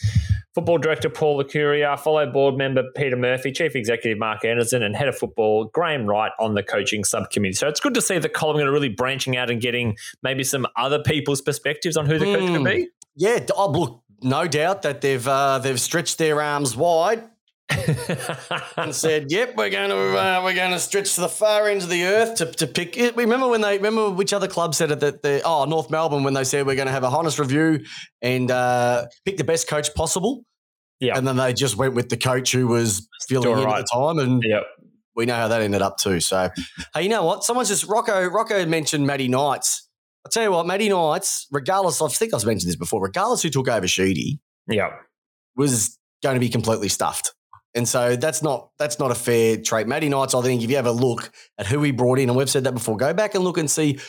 football director Paul Licuria, fellow board member Peter Murphy, chief executive Mark Anderson, and head of football Graham Wright on the coaching subcommittee. So it's good to see that Collingwood are really branching out and getting maybe some other people's perspectives on who the coach could Hmm. be. Yeah. Oh, look, no doubt that they've uh, they've stretched their arms wide and said, "Yep, we're going to uh, we're going to stretch to the far ends of the earth to, to pick." It. Remember when they remember which other club said it that they oh North Melbourne when they said we're going to have a honest review and uh, pick the best coach possible, yeah. and then they just went with the coach who was feeling in right. at the time, and Yep. we know how that ended up too. So, hey, you know what? Someone's just Rocco. Rocco mentioned Matty Knights. I'll tell you what, Matty Knights, regardless, I think I've mentioned this before, regardless who took over Sheedy, yeah, was going to be completely stuffed. And so that's not that's not a fair trait. Matty Knights, I think if you have a look at who he brought in, and we've said that before, go back and look and see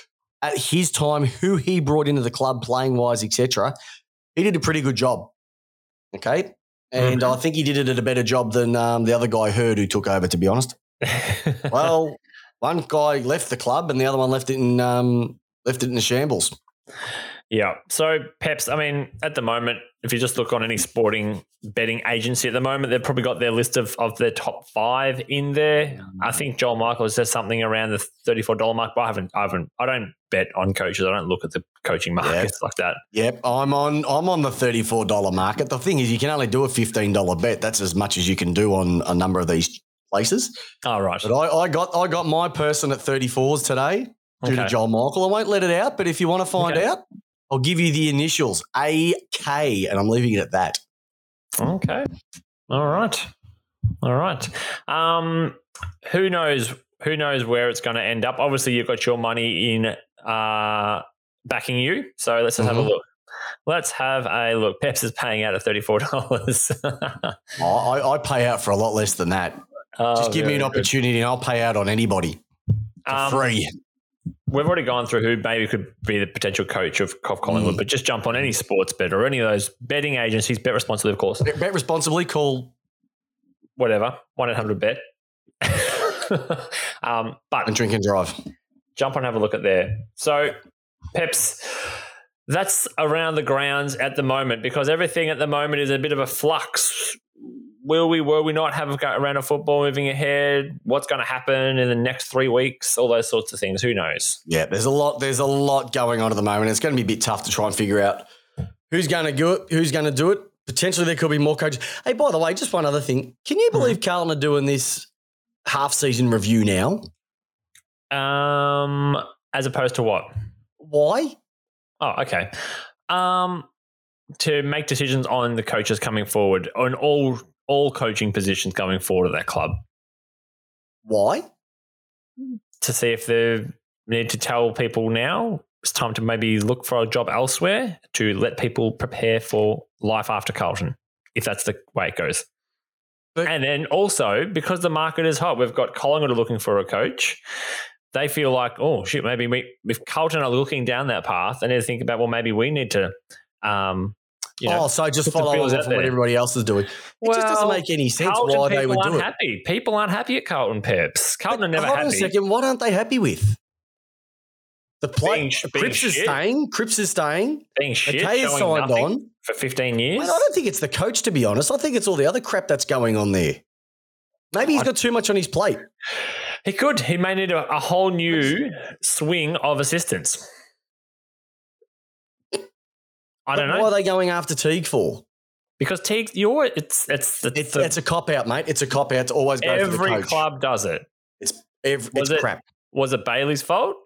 at his time who he brought into the club playing wise, etc. He did a pretty good job. Okay. And I think he did it at a better job than um, the other guy Hird who took over, to be honest. <laughs> Well, one guy left the club and the other one left it in um, left it in the shambles. Yeah. So Peps, I mean, at the moment, if you just look on any sporting betting agency at the moment, they've probably got their list of, of their top five in there. I think Joel Michael says something around the thirty-four dollar mark, but I haven't I haven't I don't bet on coaches. I don't look at the coaching markets like that. Yep, I'm on I'm on the thirty four dollar market. The thing is, you can only do a fifteen dollar bet. That's as much as you can do on a number of these places. Oh right. But I, I got I got my person at thirty fours today due to Joel Michael. I won't let it out, but if you want to find Okay. out, I'll give you the initials A K, and I'm leaving it at that. Okay. All right. All right. Um, who knows? Who knows where it's going to end up? Obviously, you've got your money in uh, backing you. So let's just have a Mhm. look. Let's have a look. Peps is paying out at thirty four dollars. <laughs> I, I I pay out for a lot less than that. Just give me an opportunity, and I'll pay out on anybody for Um, free. We've already gone through who maybe could be the potential coach of, of Collingwood, Mm. but just jump on any sports bet or any of those betting agencies. Bet responsibly, of course. Bet, bet responsibly. Call Whatever. One eight hundred bet. <laughs> um, but and drink and drive. jump on have a look at there. So, Peps, that's around the grounds at the moment because everything at the moment is a bit of a flux. Will we, will we not have a go around of football moving ahead? What's going to happen in the next three weeks? All those sorts of things. Who knows? Yeah, there's a lot. There's a lot going on at the moment. It's going to be a bit tough to try and figure out who's going to do it. Who's going to do it? Potentially, there could be more coaches. Hey, by the way, just one other thing. Can you believe Carlton are doing this half-season review now? Um, as opposed to what? Why? Oh, okay. Um, to make decisions on the coaches coming forward, on all all coaching positions going forward at that club. Why? to see if they need to tell people now it's time to maybe look for a job elsewhere to let people prepare for life after Carlton, if that's the way it goes. But- and then also because the market is hot, we've got Collingwood looking for a coach. They feel like, oh shit, maybe we, if Carlton are looking down that path, they need to think about, well, maybe we need to, um, you know, oh, so I just follow feelers on from what everybody else is doing. It just doesn't make any sense Carlton why people they would aren't do it. happy. People aren't happy at Carlton Peps. Carlton are never hold on happy. a second. What aren't they happy with? The play. Being- being Cripps is staying. Cripps is staying. Being shit, McKay is signed on. for 15 years. Mate, I don't think it's the coach, to be honest. I think it's all the other crap that's going on there. Maybe he's got too much on his plate. He could. He may need a, a whole new swing of assistants. I don't But know Why are they going after Teague for? because Teague, you're it's it's it's, It's, the- it's a cop out, mate. It's a cop out It's always go the every club does it. It's ev- Was it's it- crap. Was it Bailey's fault?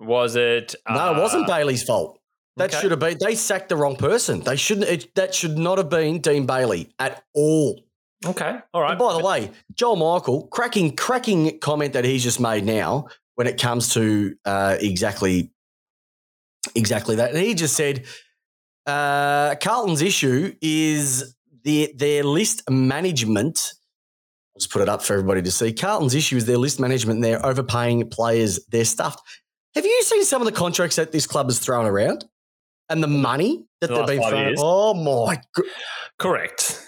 Was it? No, it wasn't uh, Bailey's fault. That okay. should have been. They sacked the wrong person. They shouldn't. It, that should not have been Dean Bailey at all. Okay. All right. And by the way, Joel Michael, cracking, cracking comment that he's just made now when it comes to uh, exactly, exactly that. And he just said uh, Carlton's issue is the, their list management. I'll just put it up for everybody to see. Carlton's issue is their list management. They're overpaying players. They're stuffed. Have you seen some of the contracts that this club has thrown around and the money that The they've been throwing? Oh my! God. Correct.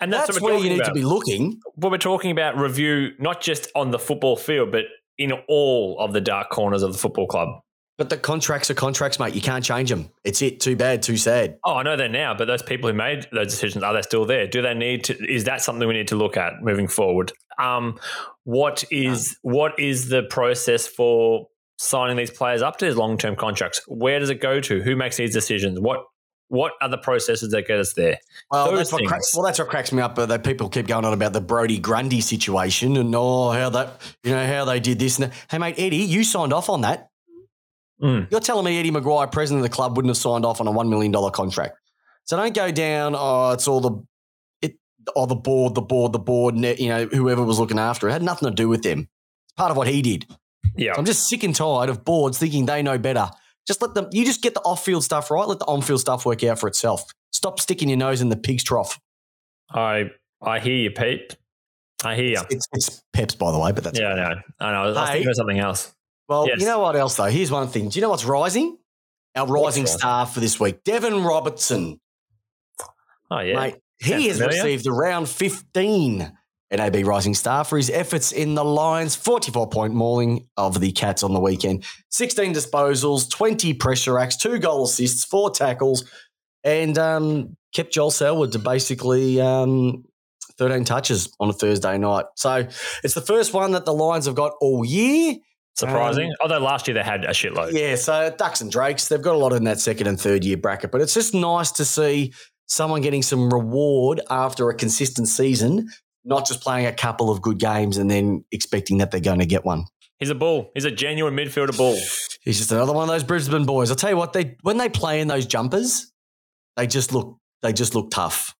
And that's, That's, where you need about. to be looking. Well, we're talking about review, not just on the football field, but in all of the dark corners of the football club. But the contracts are contracts, mate. You can't change them. It's it. Too bad. Too sad. Oh, I know they're now, but those people who made those decisions are they still there? Do they need to? Is that something we need to look at moving forward? Um, what is what is the process for signing these players up to these long term contracts? Where does it go to? Who makes these decisions? What what are the processes that get us there? Well, Those that's what cracks, well, that's what cracks me up. Uh, that people keep going on about the Brodie Grundy situation and oh, how that you know how they did this and that. Hey, mate, Eddie, you signed off on that. Mm. You're telling me Eddie McGuire, president of the club, wouldn't have signed off on a one million dollar contract. So don't go down. Oh, it's all the it. Oh, the board, the board, the board. and, You know, whoever was looking after it it had nothing to do with them. It's part of what he did. Yeah, I'm just sick and tired of boards thinking they know better. Just let them. You just get the off-field stuff right. Let the on-field stuff work out for itself. Stop sticking your nose in the pig's trough. I I hear you, Pete. I hear you. It's, it's Peps, by the way, but that's Yeah, I know. I know. I was Hey. thinking of something else. Well. Yes. You know what else though? Here's one thing. Do you know what's rising? Our rising rising? star for this week, Deven Robertson, Oh yeah, mate. Sounds He has familiar. received around 15 NAB Rising Star for his efforts in the Lions' 44 point mauling of the Cats on the weekend. 16 disposals, 20 pressure acts, two goal assists, four tackles, and um, kept Joel Selwood to basically um, 13 touches on a Thursday night. So it's the first one that the Lions have got all year. Surprising. um, Although last year they had a shitload. Yeah, so Ducks and Drakes, they've got a lot in that second and third year bracket, but it's just nice to see someone getting some reward after a consistent season, not just playing a couple of good games and then expecting that they're going to get one. He's a bull. He's a genuine midfielder bull. He's just another one of those Brisbane boys. I'll tell you what, they when they play in those jumpers, they just look they just look tough.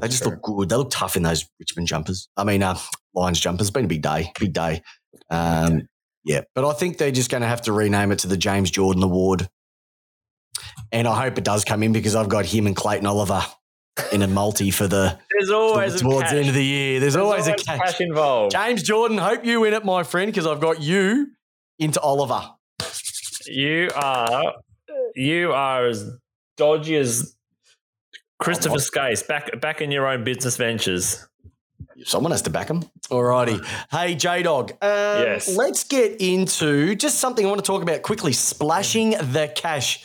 They just True. look good. They look tough in those Richmond jumpers. I mean, uh, Lions jumpers. It's Been a big day, big day. Um, yeah, but I think they're just going to have to rename it to the James Jordon Award. And I hope it does come in because I've got him and Clayton Oliver in a multi for the <laughs> There's always towards a the end of the year. There's, always, a cash involved. James Jordon, hope you win it, my friend, because I've got you into Oliver. You are you are as dodgy as oh, Christopher Oh, Skase back back in your own business ventures. Someone has to back him. Alrighty. Hey, J Dog. Um, Yes. Let's get into just something I want to talk about quickly splashing the cash.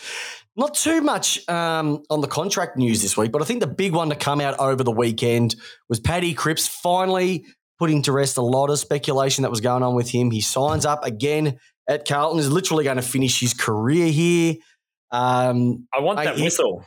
Not too much um, on the contract news this week, but I think the big one to come out over the weekend was Paddy Cripps finally putting to rest a lot of speculation that was going on with him. He signs up again at Carlton, is literally going to finish his career here. Um, I want that he- whistle.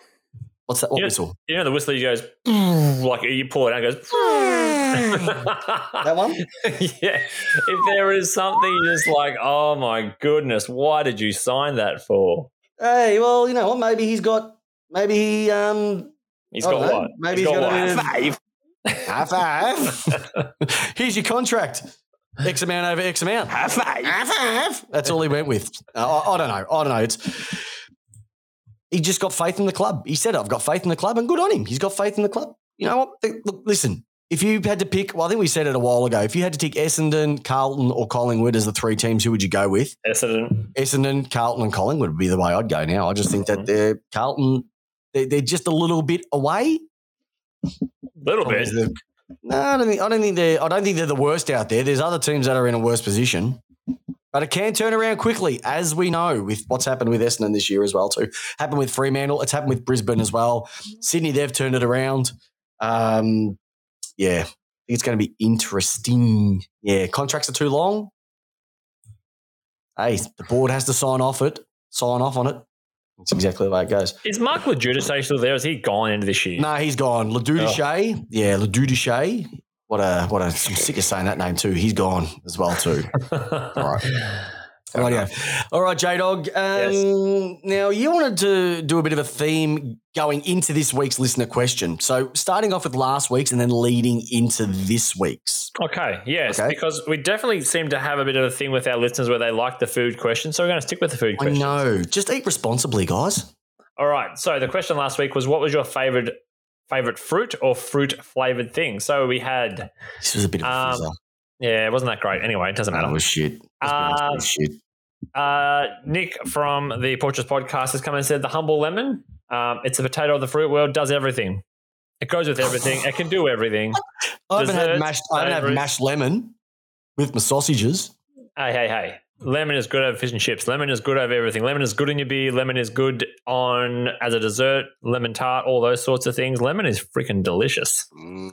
What's that? What Yeah. whistle? You know the whistle. He goes <sniffs> like you pull it out. and goes. <sniffs> <laughs> That one? <laughs> yeah. If there is something just like, oh my goodness, why did you sign that for? Hey, well, you know what? Maybe he's got. Maybe he. Um, He's I got know. what? Maybe he's he's got, got a what? bit of- High five. <laughs> Here's your contract. X amount over X amount. High five. High five. That's all he went with. Uh, I, I don't know. I don't know. It's he just got faith in the club. He said, "I've got faith in the club," and good on him. He's got faith in the club. You know what? Look, listen. If you had to pick, well, I think we said it a while ago. If you had to pick Essendon, Carlton, or Collingwood as the three teams, who would you go with? Essendon. Essendon, Carlton, and Collingwood would be the way I'd go now. I just think that mm-hmm. they're Carlton. They're, they're just a little bit away. Little bit. No, I don't think. I don't think they're. I don't think they're the worst out there. There's other teams that are in a worse position, but it can turn around quickly, as we know with what's happened with Essendon this year as well. Too happened with Fremantle. It's happened with Brisbane as well. Sydney, they've turned it around. Um, yeah, I think it's going to be interesting. Yeah, contracts are too long. Hey, the board has to sign off it. Sign off on it. That's exactly the way it goes. Is Mark LoGiudice still there? Is he gone into this year? No, he's gone. Ledoux Oh. Yeah, Ledoux Duche. What a what a I'm sick of saying that name too. He's gone as well too. <laughs> All right. Rightio. All right, J Dog. Um, Now, you wanted to do a bit of a theme going into this week's listener question. So, starting off with last week's and then leading into this week's. Okay, yes, Okay. because we definitely seem to have a bit of a thing with our listeners where they like the food question, so we're going to stick with the food question. I question. know. Just eat responsibly, guys. All right. So the question last week was, what was your favorite favorite fruit or fruit flavored thing? So we had, This was a bit of a Um, yeah, it wasn't that great. Anyway, it doesn't That matter. was shit. Let's Uh, it was shit. Uh, Nick from the Portraits podcast has come and said the humble lemon. Um, it's a potato of the fruit world. Does everything. It goes with everything. It can do everything. <laughs> I haven't had mashed. I haven't had mashed lemon with my sausages. Hey, hey, hey. Lemon is good over fish and chips. Lemon is good over everything. Lemon is good in your beer. Lemon is good on as a dessert. Lemon tart, all those sorts of things. Lemon is freaking delicious.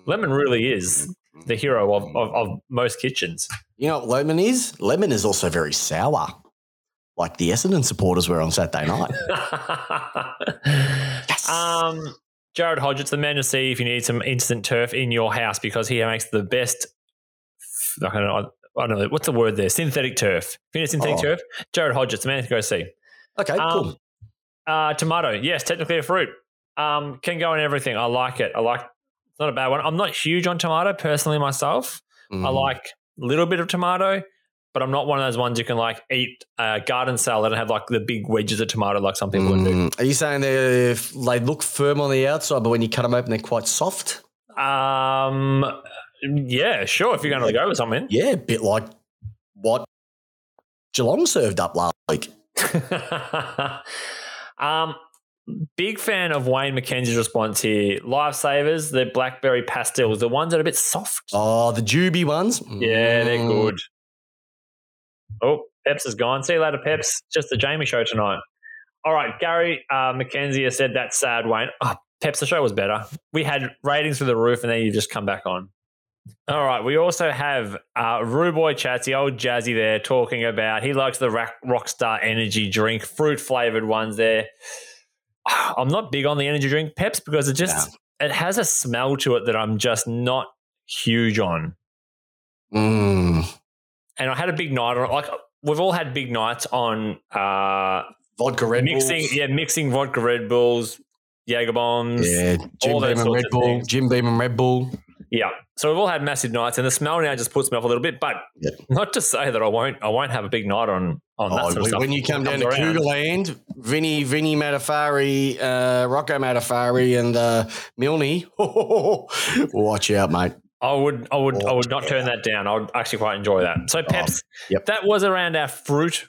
Lemon really is the hero of, of, of most kitchens. You know what lemon is? Lemon is also very sour, like the Essendon supporters were on Saturday night. <laughs> Um, Jared Hodgetts, the man to see if you need some instant turf in your house because he makes the best. I don't know. I don't know what's the word there. Synthetic turf. If synthetic Oh. turf, Jared Hodgetts, the man to go see. Okay, cool. Um, uh, tomato, yes, technically a fruit. Um, can go in everything. I like it. I like. It's not a bad one. I'm not huge on tomato personally myself. I Mm. like a little bit of tomato, but I'm not one of those ones you can like eat uh, garden salad and have like the big wedges of tomato like some people would do. Mm. Are you saying they they look firm on the outside, but when you cut them open, they're quite soft? Um, yeah, sure. If you're going to go with something, Yeah, a bit like what Geelong served up last week. <laughs> um, big fan of Wayne McKenzie's response here. Lifesavers, the blackberry pastels, the ones that are a bit soft. Oh, the Juby ones. Yeah, they're Mm. good. Oh, Peps is gone. See you later, Peps. Just the Jamie show tonight. All right, Gary uh, McKenzie has said that's sad, Wayne. Oh, Peps, the show was better. We had ratings through the roof, and then you just come back on. All right, we also have uh, Ruboy Chatsy, old Jazzy there, talking about he likes the Rock- Rockstar energy drink, fruit flavored ones there. <sighs> I'm not big on the energy drink Peps because it just it has a smell to it that I'm just not huge on Mm. and I had a big night on it. Like we've all had big nights on uh, Vodka Red mixing, Bulls. yeah, mixing vodka Red Bulls, Jaeger bombs, Yeah, Jim all those Beam and sorts Red Bull. things. Jim Beam and Red Bull. Yeah. So we've all had massive nights, and the smell now just puts me off a little bit. But Yep. not to say that I won't, I won't have a big night on on that Oh, sort of when, stuff. when you come down to around. Cougar Land, Vinny, Vinny Matafari, uh, Rocco Matafari, and uh, Milne, <laughs> watch out, mate. I would, I would, I would not Oh, turn that down. I would actually quite enjoy that. So Peps, yep. that was around our fruit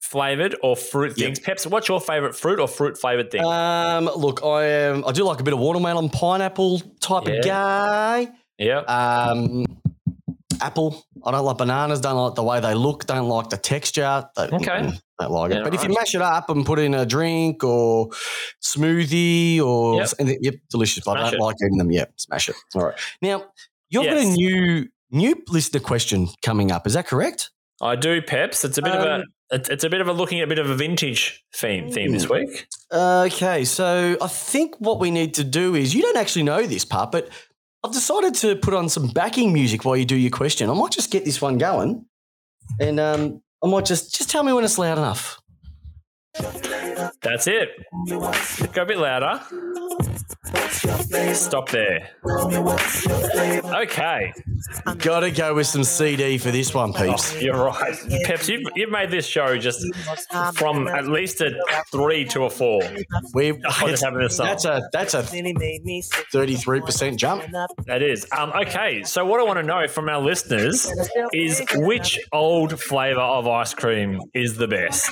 flavored or fruit Yep. things. Peps, what's your favorite fruit or fruit flavored thing? Um, look, I am. I do like a bit of watermelon, pineapple type of guy. Yeah. Um, apple. I don't like bananas. Don't like the way they look. Don't like the texture. Okay. mm, Don't like it. Yeah, but if you mash it up and put in a drink or smoothie or Yep. yep, delicious. But I don't it. like eating them. Yep, smash it. All right. Now you've got a Yes. new new listener question coming up. Is that correct? I do, Peps. It's a bit of Um, a it's, it's a bit of a looking at a bit of a vintage theme theme this week. Okay, so I think what we need to do is you don't actually know this part, but I've decided to put on some backing music while you do your question. I might just get this one going, and um, I might just just tell me when it's loud enough. That's it. Go a bit louder. Stop there. Okay, Got to go with some CD for this one, peeps. you're right, Peps. You've, you've made this show just from at least a three to a four. We Oh, just having this song. that's a that's a thirty three percent jump. That is. Um, okay, so what I want to know from our listeners is which old flavour of ice cream is the best?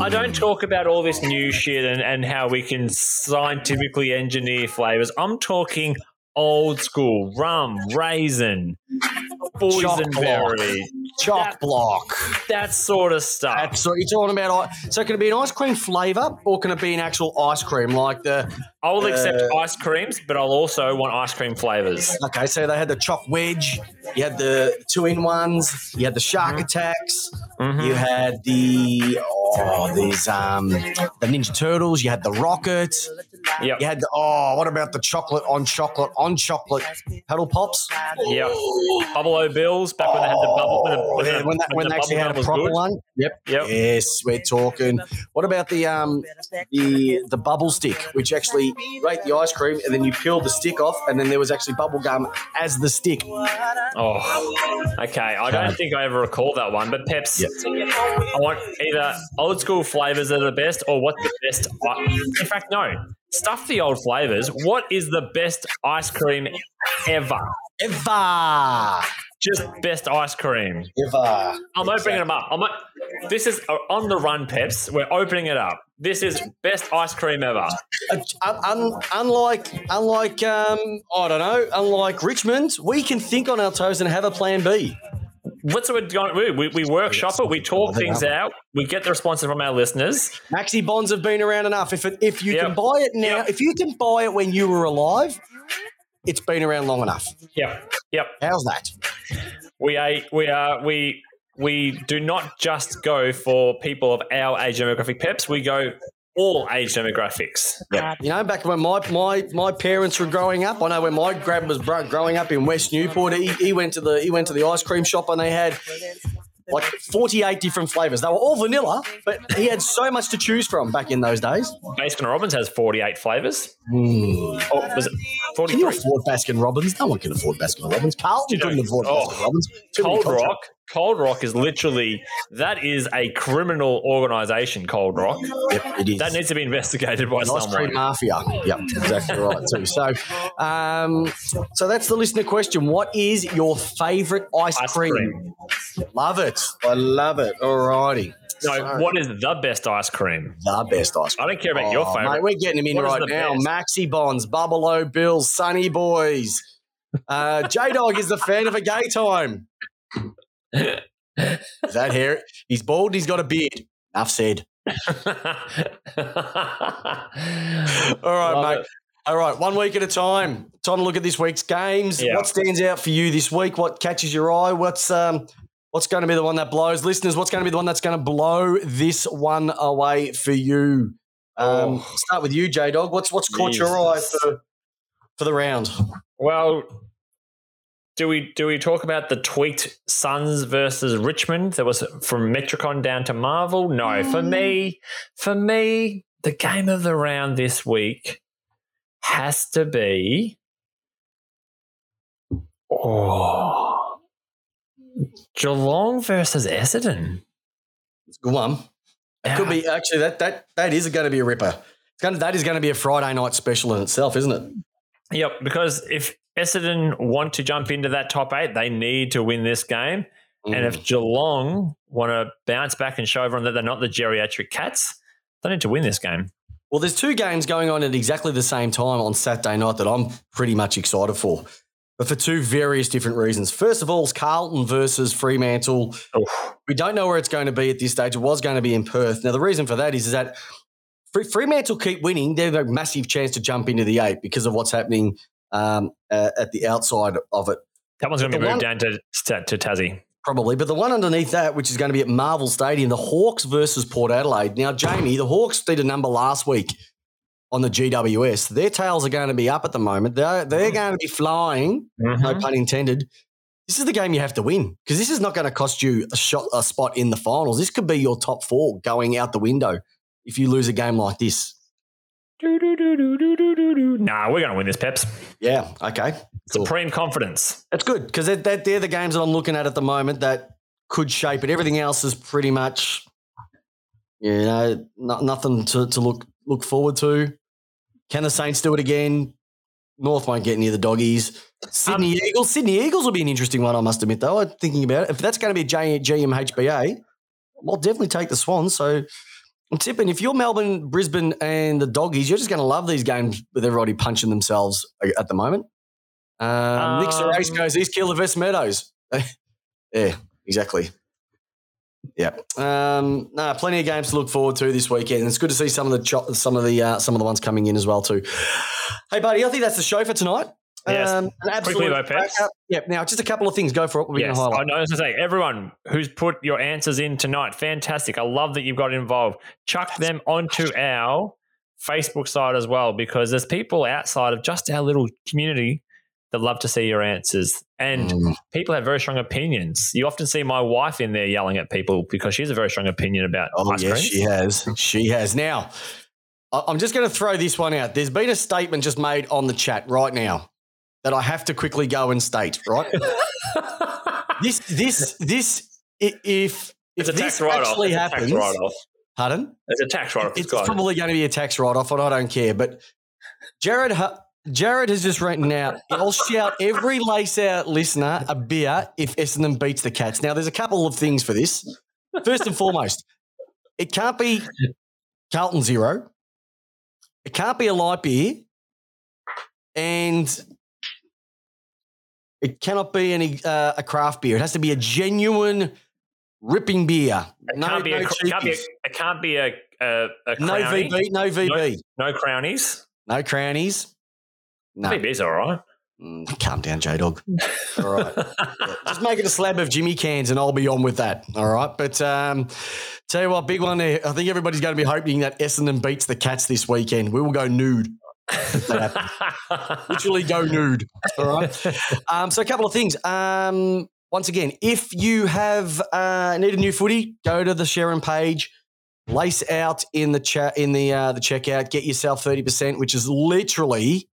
I don't talk about all this new shit and, and how we can scientifically engineer flavours. I'm talking old school rum, raisin, boysenberry, Choc block. that sort of stuff. So you're talking about. So can it be an ice cream flavour or can it be an actual ice cream like the? I will accept uh, ice creams, but I'll also want ice cream flavours. Okay, so they had the choc wedge. You had the two in ones. You had the shark Mm-hmm. attacks. You had the oh, these um the Ninja Turtles. You had the rocket. Yep. You had the, oh, what about the chocolate on chocolate on chocolate Paddle Pops? Yep. Bubble O Bills back when they had the bubble. When, the, Oh, when, yeah, the- when, that, when when the they actually had a proper good. one. Yep. Yep. Yes, we're talking. What about the um the the bubble stick, which actually rate the ice cream, and then you peel the stick off, and then there was actually bubble gum as the stick. Oh, okay. I don't think I ever recall that one, but Peps, Yep. I want either old school flavors are the best or what's the best. In fact, no. Stuff the old flavors. What is the best ice cream ever? Ever, Just best ice cream. ever. I'm opening them up. I'm, o- this is uh, on the run, Peps. We're opening it up. This is best ice cream ever. Uh, un, unlike, unlike, um, I don't know, unlike Richmond, we can think on our toes and have a plan B. What's what we're going to do? We, we workshop it. We talk things out. We get the responses from our listeners. Maxibons have been around enough. If it, if you Yep. can buy it now, Yep. if you can buy it when you were alive, it's been around long enough. Yep. Yep. How's that? We are we are we we do not just go for people of our age demographic peps. We go all age demographics. You know, back when my, my, my parents were growing up, I know when my grab was bro- growing up in West Newport, he, he went to the he went to the ice cream shop and they had like forty eight different flavors. They were all vanilla, but he had so much to choose from back in those days. Baskin Robbins has 48 flavors. Hmm. Oh, was it Can you afford Baskin Robbins? No one can afford Baskin Robbins. Carlton You know, couldn't afford oh, Baskin Robbins. Too Cold contracts. Rock. Cold Rock is literally that is a criminal organization. Cold Rock Yep, it is. that needs to be investigated by cream someone. mafia. Yep, exactly right too. So, um, so that's the listener question. What is your favourite ice, Ice cream? cream. Love it. I love it. Alrighty. No, So, what is the best ice cream? the best ice cream? I don't care about your Oh, favorite. Mate, we're getting them in What right the now. best? Maxibons, Bubble O Bills, Sunny Boys. Uh, J Dog is the fan of a gay time. <laughs> Is that hair? He's bald. He's got a beard. Enough said. <laughs> All right, Love mate. it. All right, one week at a time. Time to look at this week's games. Yeah. What stands out for you this week? What catches your eye? What's um, what's going to be the one that blows? Listeners, what's going to be the one that's going to blow this one away for you? Um, Oh. Start with you, J Dog. What's what's caught your eye for for the round? Well, do we do we talk about the tweaked Suns versus Richmond? That was from Metricon down to Marvel. No, for mm. me, for me, the game of the round this week has to be. Oh, Geelong versus Essendon. It's a good one. It could be actually that that that is going to be a ripper. It's going to, that is going to be a Friday night special in itself, isn't it? Yep, because if Essendon want to jump into that top eight, they need to win this game. And Mm. if Geelong want to bounce back and show everyone that they're not the geriatric cats, they need to win this game. Well, there's two games going on at exactly the same time on Saturday night that I'm pretty much excited for, but for two various different reasons. First of all, it's Carlton versus Fremantle. Oof. We don't know where it's going to be at this stage. It was going to be in Perth. Now, the reason for that is, is that Fremantle keep winning. They have a massive chance to jump into the eight because of what's happening um, uh, at the outside of it. That one's going to be The moved one- down to, to, to Tassie. Probably, but the one underneath that, which is going to be at Marvel Stadium, the Hawks versus Port Adelaide. Now, Jamie, the Hawks did a number last week on the GWS. Their tails are going to be up at the moment. They're, they're going to be flying, no pun intended. This is the game you have to win because this is not going to cost you a shot, a spot in the finals. This could be your top four going out the window if you lose a game like this. Nah, we're going to win this, Peps. Yeah, okay, cool. Supreme confidence. That's good because they're, they're, they're the games that I'm looking at at the moment that could shape it. Everything else is pretty much, you know, no, nothing to, to look look forward to. Can the Saints do it again? North won't get near the doggies. Sydney um, Eagles. Sydney Eagles will be an interesting one, I must admit, though. I'm thinking about it. If that's going to be a J- GMHBA, I'll definitely take the Swans. So I'm tipping if you're Melbourne, Brisbane, and the doggies, you're just going to love these games with everybody punching themselves at the moment. Um, Nick Um, Race goes East Killer West Meadows. <laughs> yeah, exactly. Yeah. Um, no, plenty of games to look forward to this weekend. It's good to see some of the cho- some of the uh, some of the ones coming in as well too. Hey, buddy, I think that's the show for tonight. Yes. Um, an absolute though, Peps. cracker. Now, just a couple of things. Go for it. We're Yes, going to I highlight. I to say, everyone who's put your answers in tonight, fantastic. I love that you've got involved. Chuck them onto our Facebook side as well because there's people outside of just our little community that love to see your answers. And Mm. people have very strong opinions. You often see my wife in there yelling at people because she has a very strong opinion about Oh, ice yes, she has. She has. Now, I'm just going to throw this one out. There's been a statement just made on the chat right now that I have to quickly go and state, right? <laughs> this, this, this, if, if it's a this tax write-off. actually It's a tax happens, write-off. pardon? It's a tax write-off. It's It's probably going to be a tax write-off, and I don't care. But Jared, Jared has just written out. I'll shout every lace out listener a beer if Essendon beats the Cats. Now, there's a couple of things for this. First and foremost, it can't be Carlton Zero. It can't be a light beer, and it cannot be any uh, a craft beer. It has to be a genuine ripping beer. It can't be a, no it can't be a, it can't be a, a, a no. VB, no VB. No crownies. No crownies. No. VB's all right. Mm, calm down, J Dog. <laughs> All right. Yeah, Just make it a slab of Jimmy cans and I'll be on with that. All right. But um, tell you what, big one there. I think everybody's going to be hoping that Essendon beats the Cats this weekend. We will go nude. If that happens. Literally go nude. All right. Um, so a couple of things. Um, once again, if you have uh, need a new footy, go to the Sharon page. Lace out in the chat in the uh, the checkout. Get yourself thirty percent, which is literally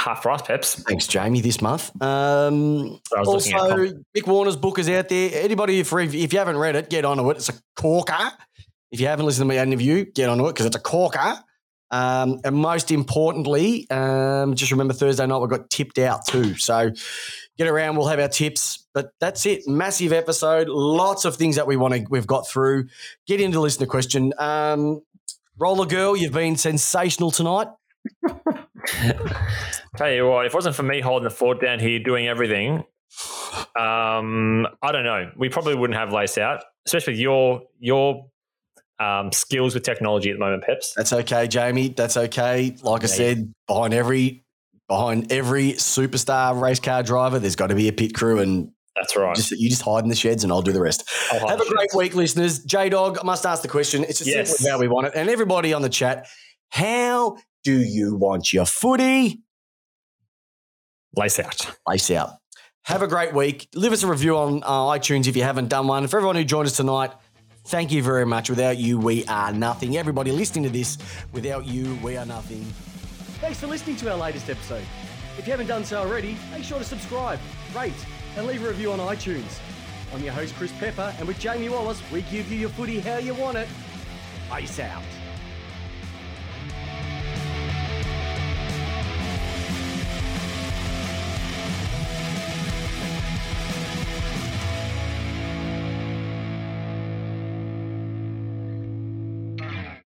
Half price, Peps. Thanks, Jamie, this month. Um, I was looking at also, Mick Warner's book is out there. Anybody, if, if you haven't read it, get onto it. It's a corker. If you haven't listened to me, interview, get onto it because it's a corker. Um, and most importantly, um, just remember Thursday night we got tipped out too. So get around. We'll have our tips. But that's it. Massive episode. Lots of things that we want to. We've got through. Get into listener question. Um, Roller girl, you've been sensational tonight. <laughs> Tell you what, if it wasn't for me holding the fort down here, doing everything, um, I don't know. We probably wouldn't have lace out, especially with your your um, skills with technology at the moment, Peps. That's okay, Jamie. That's okay. Like I Yeah. said, behind every behind every superstar race car driver, there's got to be a pit crew, and That's right. just you just hide in the sheds, and I'll do the rest. Have a great sheds. week, listeners. J Dog, I must ask the question. It's just Yes. simply how we want it, and everybody on the chat, how do you want your footy? Lace out. Lace out. Have a great week. Leave us a review on uh, iTunes if you haven't done one. For everyone who joined us tonight, thank you very much. Without you, we are nothing. Everybody listening to this, without you, we are nothing. Thanks for listening to our latest episode. If you haven't done so already, make sure to subscribe, rate, and leave a review on iTunes. I'm your host, Chris Pepper, and with Jamie Wallace, we give you your footy how you want it. Peace out.